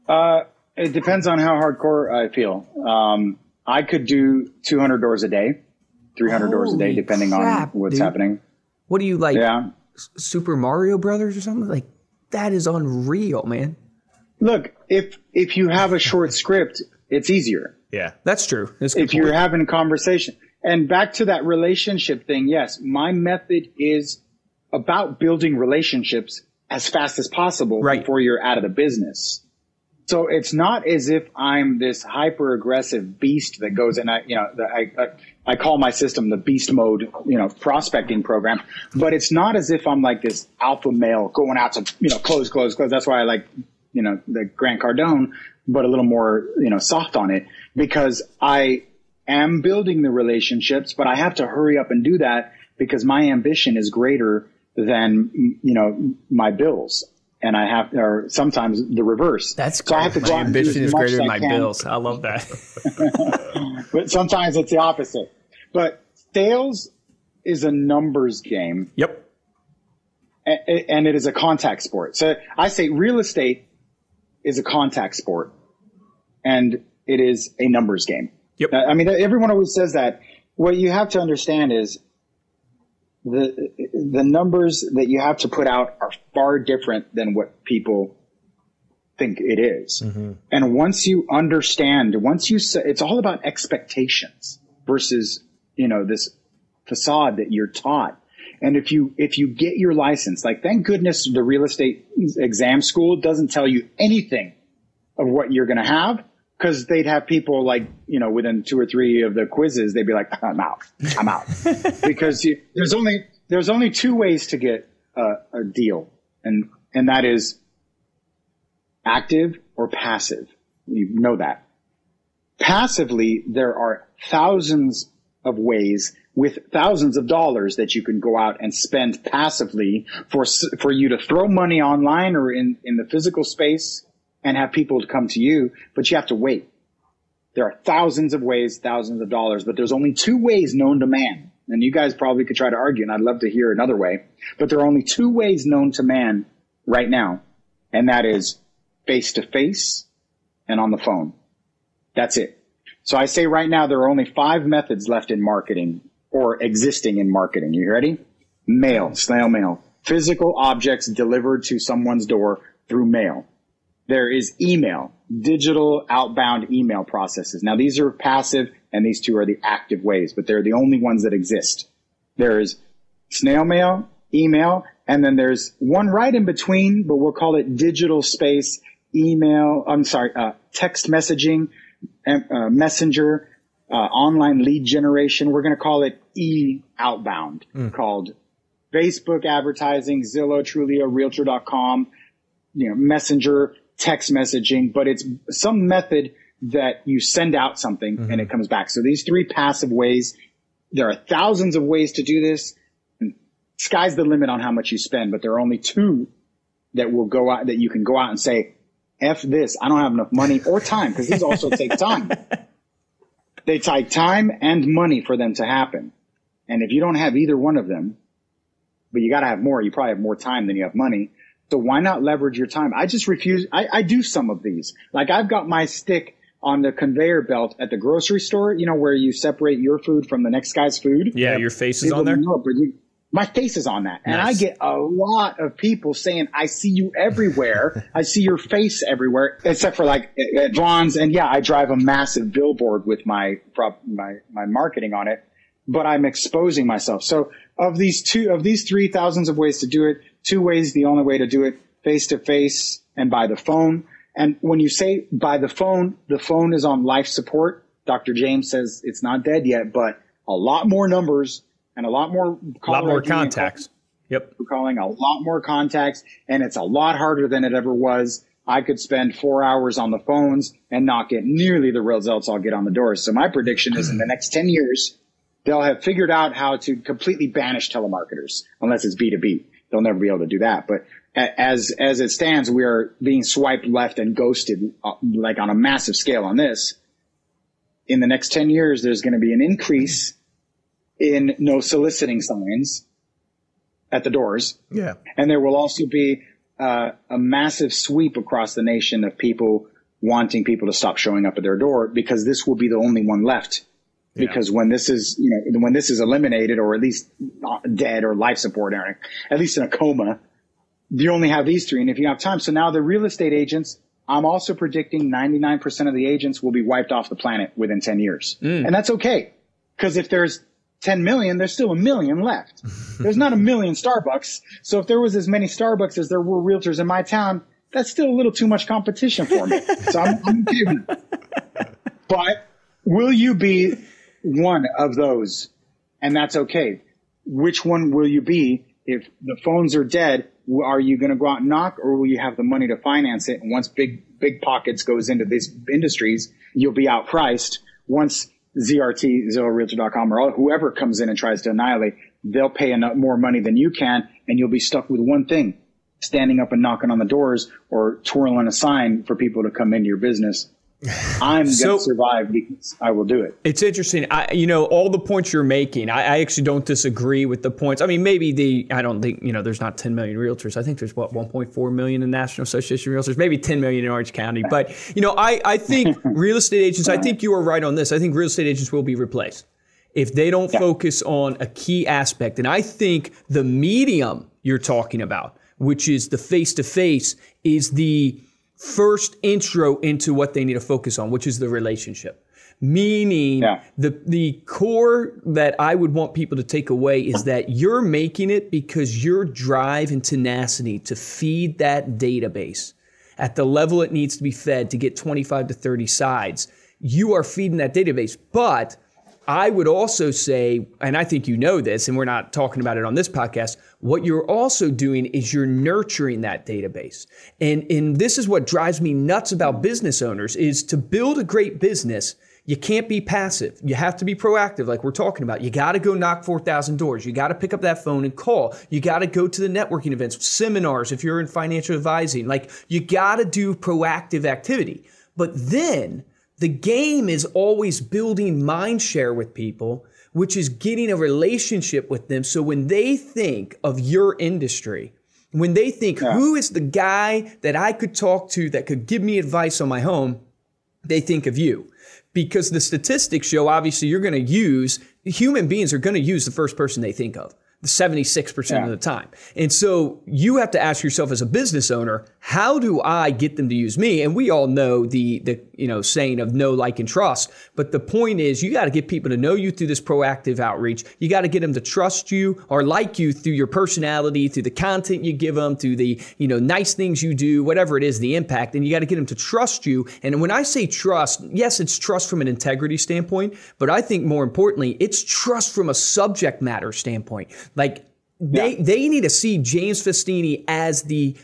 Uh, it depends on how hardcore i feel. Um, i could do 200 doors a day 300 Holy doors a day depending crap, on what's dude. happening. What do you like yeah. super mario brothers or something? Like that is unreal man. Look if if you have a short script it's easier. Yeah, that's true. That's if you're having a conversation. And back to that relationship thing, yes, my method is about building relationships as fast as possible right. before you're out of the business. So it's not as if I'm this hyper aggressive beast that goes and I, you know, the, I, I, I call my system the beast mode, you know, prospecting program, but it's not as if I'm like this alpha male going out to, you know, close, close, close. That's why I like, you know, the Grant Cardone but a little more, you know, soft on it because I am building the relationships, but I have to hurry up and do that because my ambition is greater than, you know, my bills. And I have, or sometimes the reverse. That's so I have to my ambition is greater than my can. bills. I love that. but sometimes it's the opposite. But sales is a numbers game. Yep. And it is a contact sport. So I say real estate is a contact sport and it is a numbers game. Yep. I mean, everyone always says that. What you have to understand is the the numbers that you have to put out are far different than what people think it is. Mm-hmm. And once you understand, once you say, it's all about expectations versus you know this facade that you're taught. And if you if you get your license, like thank goodness the real estate exam school doesn't tell you anything of what you're going to have because they'd have people like you know within two or three of the quizzes they'd be like i'm out. I'm out. Because you, there's only there's only two ways to get a, a deal and and that is active or passive. You know that. Passively there are thousands of ways with thousands of dollars that you can go out and spend passively for for you to throw money online or in in the physical space and have people to come to you, but you have to wait. There are thousands of ways, thousands of dollars, but there's only two ways known to man. And you guys probably could try to argue, and I'd love to hear another way, but there are only two ways known to man right now, and that is face to face and on the phone. That's it. So I say right now there are only five methods left in marketing or existing in marketing. You ready? Mail, snail mail, physical objects delivered to someone's door through mail. There is email, digital outbound email processes. Now these are passive and these two are the active ways, but they're the only ones that exist. There is snail mail, email, and then there's one right in between, but we'll call it digital space, email, I'm sorry, uh, text messaging, uh, messenger, uh, online lead generation. We're going to call it e outbound mm. called Facebook advertising, Zillow, Trulia, realtor.com, you know, messenger, text messaging, but it's some method that you send out something mm-hmm. and it comes back. So these three passive ways, there are thousands of ways to do this. Sky's the limit on how much you spend, but there are only two that will go out that you can go out and say, F this, I don't have enough money or time because these also take time. They take time and money for them to happen. And if you don't have either one of them, but you got to have more, you probably have more time than you have money. So why not leverage your time? I just refuse. I, I do some of these. Like I've got my stick on the conveyor belt at the grocery store, you know, where you separate your food from the next guy's food. Yeah, your face is on there. Know, but you, my face is on that. Nice. And I get a lot of people saying, I see you everywhere. I see your face everywhere, except for like at Vaughn's. And yeah, I drive a massive billboard with my, my, my marketing on it, but I'm exposing myself. So of these two, of these three thousands of ways to do it, two ways, the only way to do it face to face and by the phone. And when you say by the phone, the phone is on life support. Dr. James says it's not dead yet, but a lot more numbers and a lot more a lot more contacts. Yep. We're calling a lot more contacts and it's a lot harder than it ever was. I could spend four hours on the phones and not get nearly the results I'll get on the doors. So my prediction is in the next 10 years, they'll have figured out how to completely banish telemarketers unless it's B2B. They'll never be able to do that. But as, as it stands, we are being swiped left and ghosted uh, like on a massive scale on this. In the next 10 years, there's going to be an increase in no soliciting signs at the doors. Yeah. And there will also be uh, a massive sweep across the nation of people wanting people to stop showing up at their door because this will be the only one left. Yeah. Because when this is, you know, when this is eliminated or at least dead or life support, Eric, at least in a coma, you only have these three. And if you have time, so now the real estate agents, I'm also predicting 99% of the agents will be wiped off the planet within 10 years. Mm. And that's okay. Cause if there's 10 million, there's still a million left. There's not a million Starbucks. So if there was as many Starbucks as there were realtors in my town, that's still a little too much competition for me. so I'm, I'm giving. But will you be one of those? And that's okay. Which one will you be? If the phones are dead, are you going to go out and knock or will you have the money to finance it? And once big, big pockets goes into these industries, you'll be outpriced. Once ZRT, ZillowRealtor.com, or whoever comes in and tries to annihilate, they'll pay enough more money than you can, and you'll be stuck with one thing: standing up and knocking on the doors or twirling a sign for people to come into your business. I'm so, to survive because I will do it. It's interesting. I, you know, all the points you're making, I, I, actually don't disagree with the points. I mean, maybe the, I don't think, you know, there's not 10 million realtors. I think there's what, 1.4 million in National Association of Realtors, maybe 10 million in Orange County. But, you know, I, I think real estate agents, I think you are right on this. I think real estate agents will be replaced if they don't yeah. focus on a key aspect. And I think the medium you're talking about, which is the face to face, is the, first intro into what they need to focus on, which is the relationship. Meaning yeah. the the core that I would want people to take away is that you're making it because your drive and tenacity to feed that database at the level it needs to be fed to get 25 to 30 sides. You are feeding that database, but I would also say, and I think you know this, and we're not talking about it on this podcast, what you're also doing is you're nurturing that database. And, and this is what drives me nuts about business owners is to build a great business, you can't be passive. You have to be proactive, like we're talking about. You got to go knock 4,000 doors. You got to pick up that phone and call. You got to go to the networking events, seminars, if you're in financial advising. Like, you got to do proactive activity. But then, the game is always building mind share with people, which is getting a relationship with them. So when they think of your industry, when they think, yeah. who is the guy that I could talk to that could give me advice on my home, they think of you. Because the statistics show, obviously, you're going to use, human beings are going to use the first person they think of. 76% yeah. of the time. And so you have to ask yourself as a business owner, how do I get them to use me? And we all know the, the you know, saying of know, like, and trust. But the point is you got to get people to know you through this proactive outreach. You got to get them to trust you or like you through your personality, through the content you give them, through the, you know, nice things you do, whatever it is, the impact. And you got to get them to trust you. And when I say trust, yes, it's trust from an integrity standpoint, but I think more importantly, it's trust from a subject matter standpoint like they yeah. they need to see James Festini as the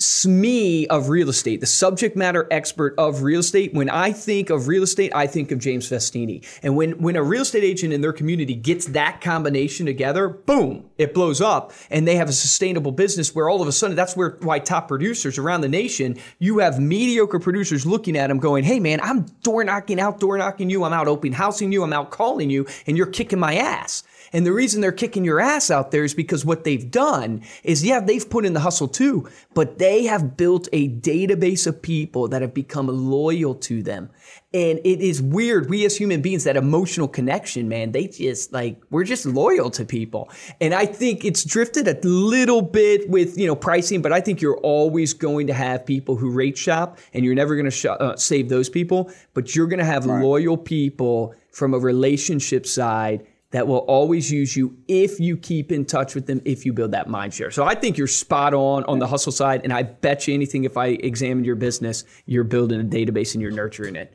SME of real estate, the subject matter expert of real estate. When I think of real estate, I think of James Festini. And when, when a real estate agent in their community gets that combination together, boom, it blows up and they have a sustainable business where all of a sudden that's where why top producers around the nation, you have mediocre producers looking at them going, Hey man, I'm door knocking, out, door knocking you. I'm out open housing you. I'm out calling you and you're kicking my ass. And the reason they're kicking your ass out there is because what they've done is, yeah, they've put in the hustle too, but they have built a database of people that have become loyal to them. And it is weird. We as human beings, that emotional connection, man, they just like, we're just loyal to people. And I think it's drifted a little bit with, you know, pricing, but I think you're always going to have people who rate shop and you're never going to sh- uh, save those people, but you're going to have right. loyal people from a relationship side that will always use you if you keep in touch with them, if you build that mind share. So I think you're spot on on the hustle side. And I bet you anything, if I examine your business, you're building a database and you're nurturing it.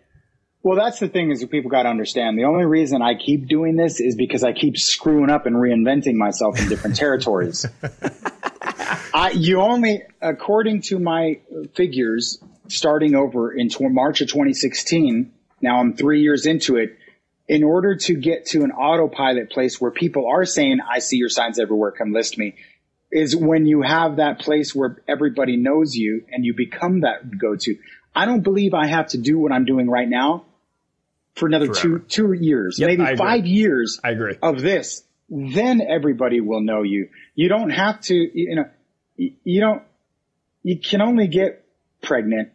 Well, that's the thing is people got to understand. The only reason I keep doing this is because I keep screwing up and reinventing myself in different territories. I, you only, according to my figures, starting over in tw- March of 2016, now I'm three years into it, in order to get to an autopilot place where people are saying, I see your signs everywhere, come list me, is when you have that place where everybody knows you and you become that go to. I don't believe I have to do what I'm doing right now for another Forever. two two years, Yep, maybe five years I agree. of this. Then everybody will know you. You don't have to, you know, you don't, you can only get pregnant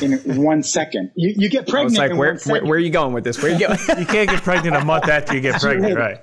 in one second. You, you get I was pregnant like, in where, one where, where are you going with this? Where are you going? You can't get pregnant a month after you get pregnant, right?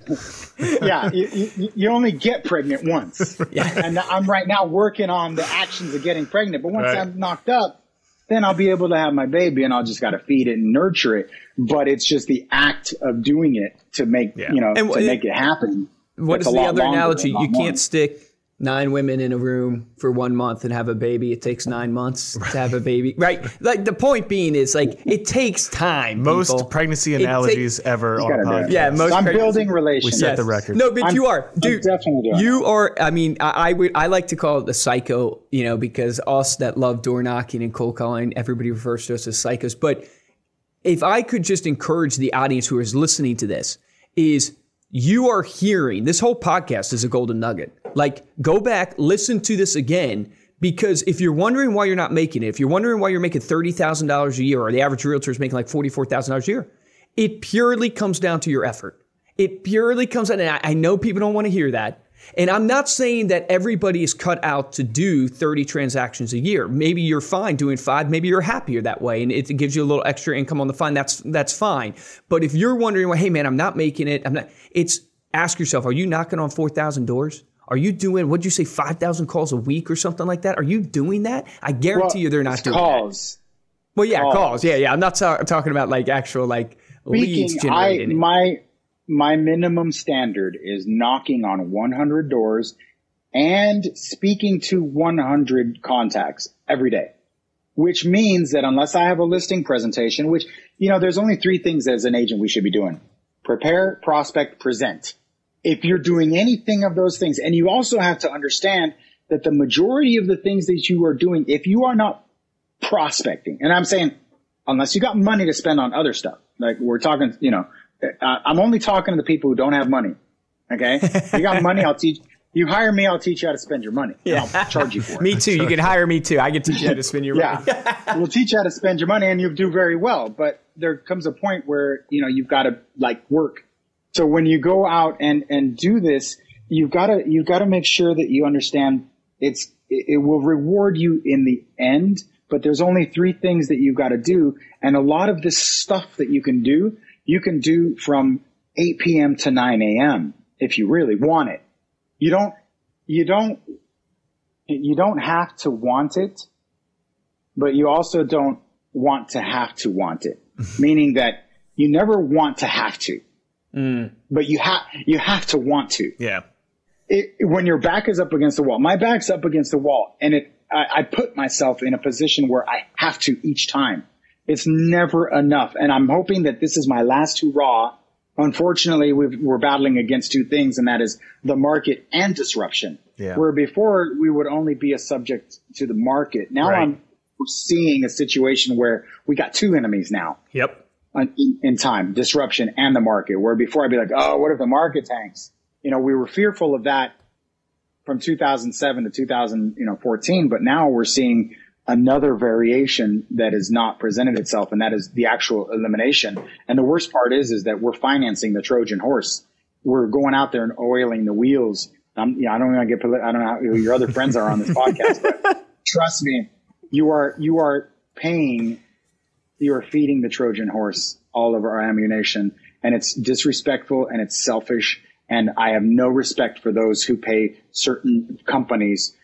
yeah, you, you, you only get pregnant once. And I'm right now working on the actions of getting pregnant. But once Right. I'm knocked up, then I'll be able to have my baby and I'll just got to feed it and nurture it. But it's just the act of doing it to make, Yeah. you know, And to wh- make it happen. What That's is the other analogy? and a lot You can't stick nine women in a room for one month and have a baby. It takes nine months to have a baby, right? Like the point being is like it takes time. Most people. pregnancy It take- analogies ever on a gotta do it. podcast. Yeah, most I'm pregnancy- building relations. We set the record. No, but I'm- you are, I'm dude. definitely doing you are. I mean, I, I would. I like to call it the psycho. You know, because us that love door knocking and cold calling, everybody refers to us as psychos. But if I could just encourage the audience who is listening to this, is you are hearing this whole podcast is a golden nugget. Like, go back, listen to this again. Because if you're wondering why you're not making it, if you're wondering why you're making thirty thousand dollars a year, or the average realtor is making like forty four thousand dollars a year, it purely comes down to your effort. It purely comes down, and I, I know people don't want to hear that. And I'm not saying that everybody is cut out to do 30 transactions a year. Maybe you're fine doing five. Maybe you're happier that way, and it gives you a little extra income on the fine. That's that's fine. But if you're wondering, well, hey man, I'm not making it. I'm not. It's ask yourself: Are you knocking on 4,000 doors? Are you doing? What'd you say? 5,000 calls a week or something like that? Are you doing that? I guarantee Well, you they're not doing that. calls. Well, yeah, calls. calls. Yeah, yeah. I'm not ta- talking about like actual like leads Speaking, I generated. my my minimum standard is knocking on 100 doors and speaking to 100 contacts every day. Which means that unless I have a listing presentation, which you know, there's only three things as an agent we should be doing: prepare, prospect, present. If you're doing anything of those things, and you also have to understand that the majority of the things that you are doing, if you are not prospecting, and I'm saying unless you got money to spend on other stuff. Like we're talking, you know, Uh, I'm only talking to the people who don't have money. Okay, you got money, I'll teach. You hire me, I'll teach you how to spend your money. Yeah, I'll charge you for it. Me too. You can hire me too. I can teach you how to spend your money. Yeah, we'll teach you how to spend your money, and you'll do very well. But there comes a point where you know you've got to like work. So when you go out and and do this, you've got to you've got to make sure that you understand it's it it will reward you in the end. But there's only three things that you've got to do, and a lot of this stuff that you can do, you can do from 8 p.m. to 9 a.m. if you really want it. You don't you don't you don't have to want it but you also don't want to have to want it, meaning that you never want to have to, mm. but you have you have to want to. Yeah. It, when your back is up against the wall, my back's up against the wall, and it I, I put myself in a position where I have to each time. It's never enough, and I'm hoping that this is my last hurrah. Unfortunately, we've, we're battling against two things, and that is the market and disruption. Yeah. Where before we would only be a subject to the market. Now Right. I'm seeing a situation where we got two enemies now Yep. Uh, in, in time, disruption and the market. Where before I'd be like, oh, what if the market tanks? You know, we were fearful of that from 2007 to 2014, but now we're seeing another variation that has not presented itself, and that is the actual elimination. And the worst part is, is that we're financing the Trojan horse. We're going out there and oiling the wheels. I'm, you know, I don't want to get, I don't know who your other friends are on this podcast, but trust me, you are, you are paying you are feeding the Trojan horse all of our ammunition and it's disrespectful and it's selfish. And I have no respect for those who pay certain companies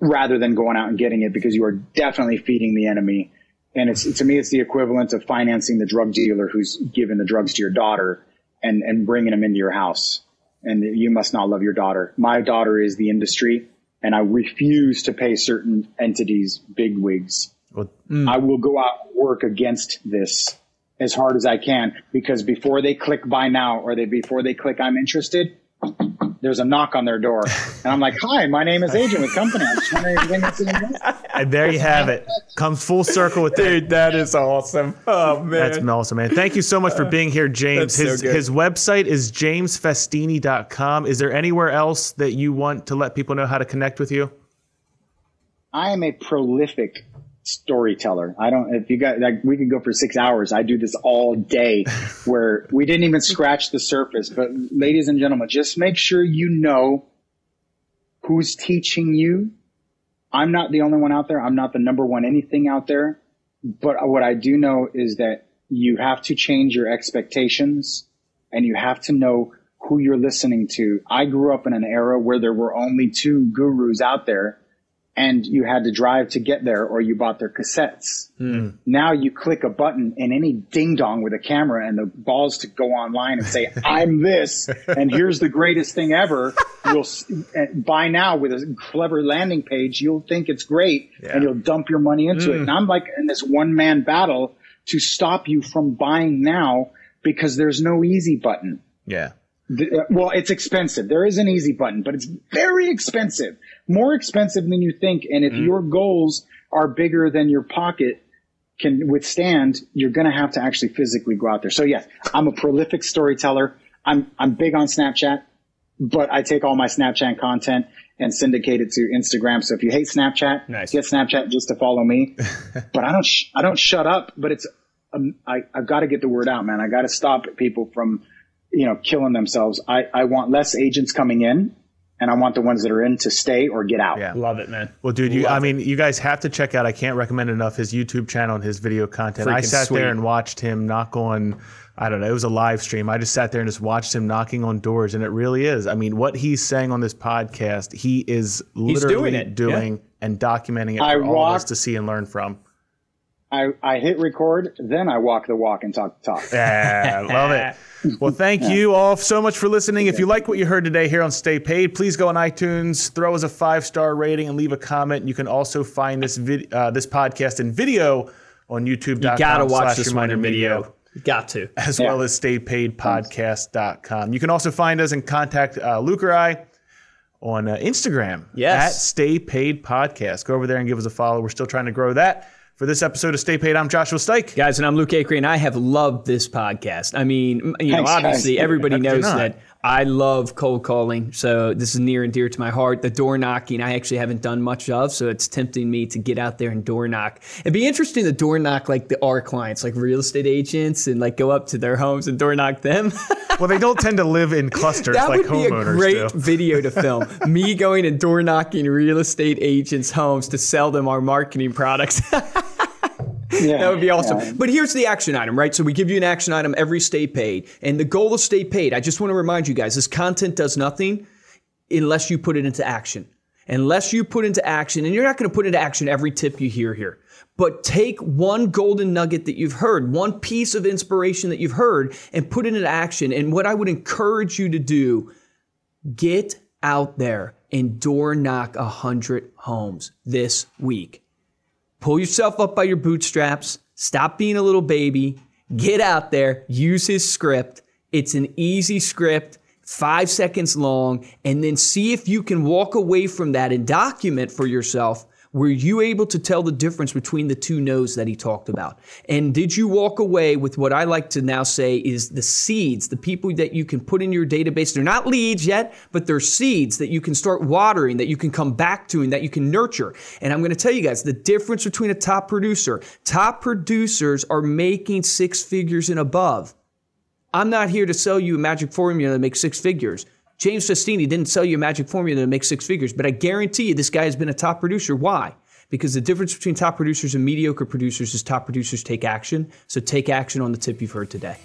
rather than going out and getting it because you are definitely feeding the enemy. And it's, to me, it's the equivalent of financing the drug dealer who's giving the drugs to your daughter. and, and bringing them into your house. And you must not love your daughter. My daughter is the industry and I refuse to pay certain entities big wigs. Well, mm. I will go out and work against this as hard as I can because before they click buy now or they before they click I'm interested, there's a knock on their door. And I'm like, hi, my name is Agent with Company. I just wondering if you see this. and there you have it. Comes full circle with that. Dude, that is awesome. Oh man. That's awesome, man. Thank you so much for being here, James. That's so His good. his website is jamesfestini.com. Is there anywhere else that you want to let people know how to connect with you? I am a prolific storyteller. I don't, if you got, like, we could go for six hours. I do this all day where we didn't even scratch the surface. But ladies and gentlemen, just make sure you know who's teaching you. I'm not the only one out there. I'm not the number one anything out there. But what I do know is that you have to change your expectations and you have to know who you're listening to. I grew up in an era where there were only two gurus out there and you had to drive to get there or you bought their cassettes. Hmm. Now you click a button and any ding dong with a camera and the balls to go online and say, I'm this and here's the greatest thing ever. You'll buy now with a clever landing page. You'll think it's great and you'll dump your money into it. Hmm. And I'm like in this one man battle to stop you from buying now because there's no easy button. Yeah. The- uh, well, it's expensive. There is an easy button, but it's very expensive, more expensive than you think. And if your goals are bigger than your pocket can withstand, you're going to have to actually physically go out there. So yes, I'm a prolific storyteller. I'm, I'm big on Snapchat, but I take all my Snapchat content and syndicate it to Instagram. So if you hate Snapchat, Nice. get Snapchat just to follow me. but I don't, sh- I don't shut up, but it's, um, I, I've got to get the word out, man. I got to stop people from, you know, killing themselves. I, I want less agents coming in and I want the ones that are in to stay or get out. Yeah. Love it, man. Well, dude, you, I mean, you guys have to check out. I can't recommend enough his YouTube channel and his video content. I sat sweet. there and watched him knock on. I don't know. It was a live stream. I just sat there and just watched him knocking on doors, and it really is. I mean, what he's saying on this podcast, he is literally doing it, doing and documenting it I for all of us to see and learn from. I, I hit record, then I walk the walk and talk the talk. Yeah, love it. Well, thank you all so much for listening. If you like what you heard today here on Stay Paid, please go on iTunes, throw us a five star rating, and leave a comment. You can also find this vid- uh, this podcast in video on YouTube.com. You gotta watch this one Reminder in Media, video. You got to. As Yeah. well as staypaidpodcast.com. You can also find us and contact uh, Luke or I on uh, Instagram Yes. at Stay Paid Podcast. Go over there and give us a follow. We're still trying to grow that. For this episode of Stay Paid, I'm Joshua Stike. Guys, and I'm Luke Acree, and I have loved this podcast. I mean, you know, Thanks, guys. obviously everybody How could you knows that I love cold calling, so this is near and dear to my heart. The door knocking, I actually haven't done much of, so it's tempting me to get out there and door knock. It'd be interesting to door knock like the our clients, like real estate agents, and like go up to their homes and door knock them. Well, they don't tend to live in clusters that like would be a homeowners great do. video to film. me going and door knocking real estate agents' homes to sell them our marketing products. Yeah, That would be awesome. yeah. But here's the action item, right? So we give you an action item every stay paid. And the goal of stay paid, I just want to remind you guys, this content does nothing unless you put it into action. Unless you put into action, and you're not going to put into action every tip you hear here, but take one golden nugget that you've heard, one piece of inspiration that you've heard, and put it into action. And what I would encourage you to do, get out there and door knock a hundred homes this week pull yourself up by your bootstraps, stop being a little baby, get out there, use his script. It's an easy script, five seconds long, and then see if you can walk away from that and document for yourself. Were you able to tell the difference between the two no's that he talked about? And did you walk away with what I like to now say is the seeds, the people that you can put in your database? They're not leads yet, but they're seeds that you can start watering, that you can come back to, and that you can nurture. And I'm going to tell you guys the difference between a top producer. Top producers are making six figures and above. I'm not here to sell you a magic formula that makes six figures. James Festini didn't sell you a magic formula to make six figures, but I guarantee you this guy has been a top producer. Why? Because the difference between top producers and mediocre producers is top producers take action. So take action on the tip you've heard today.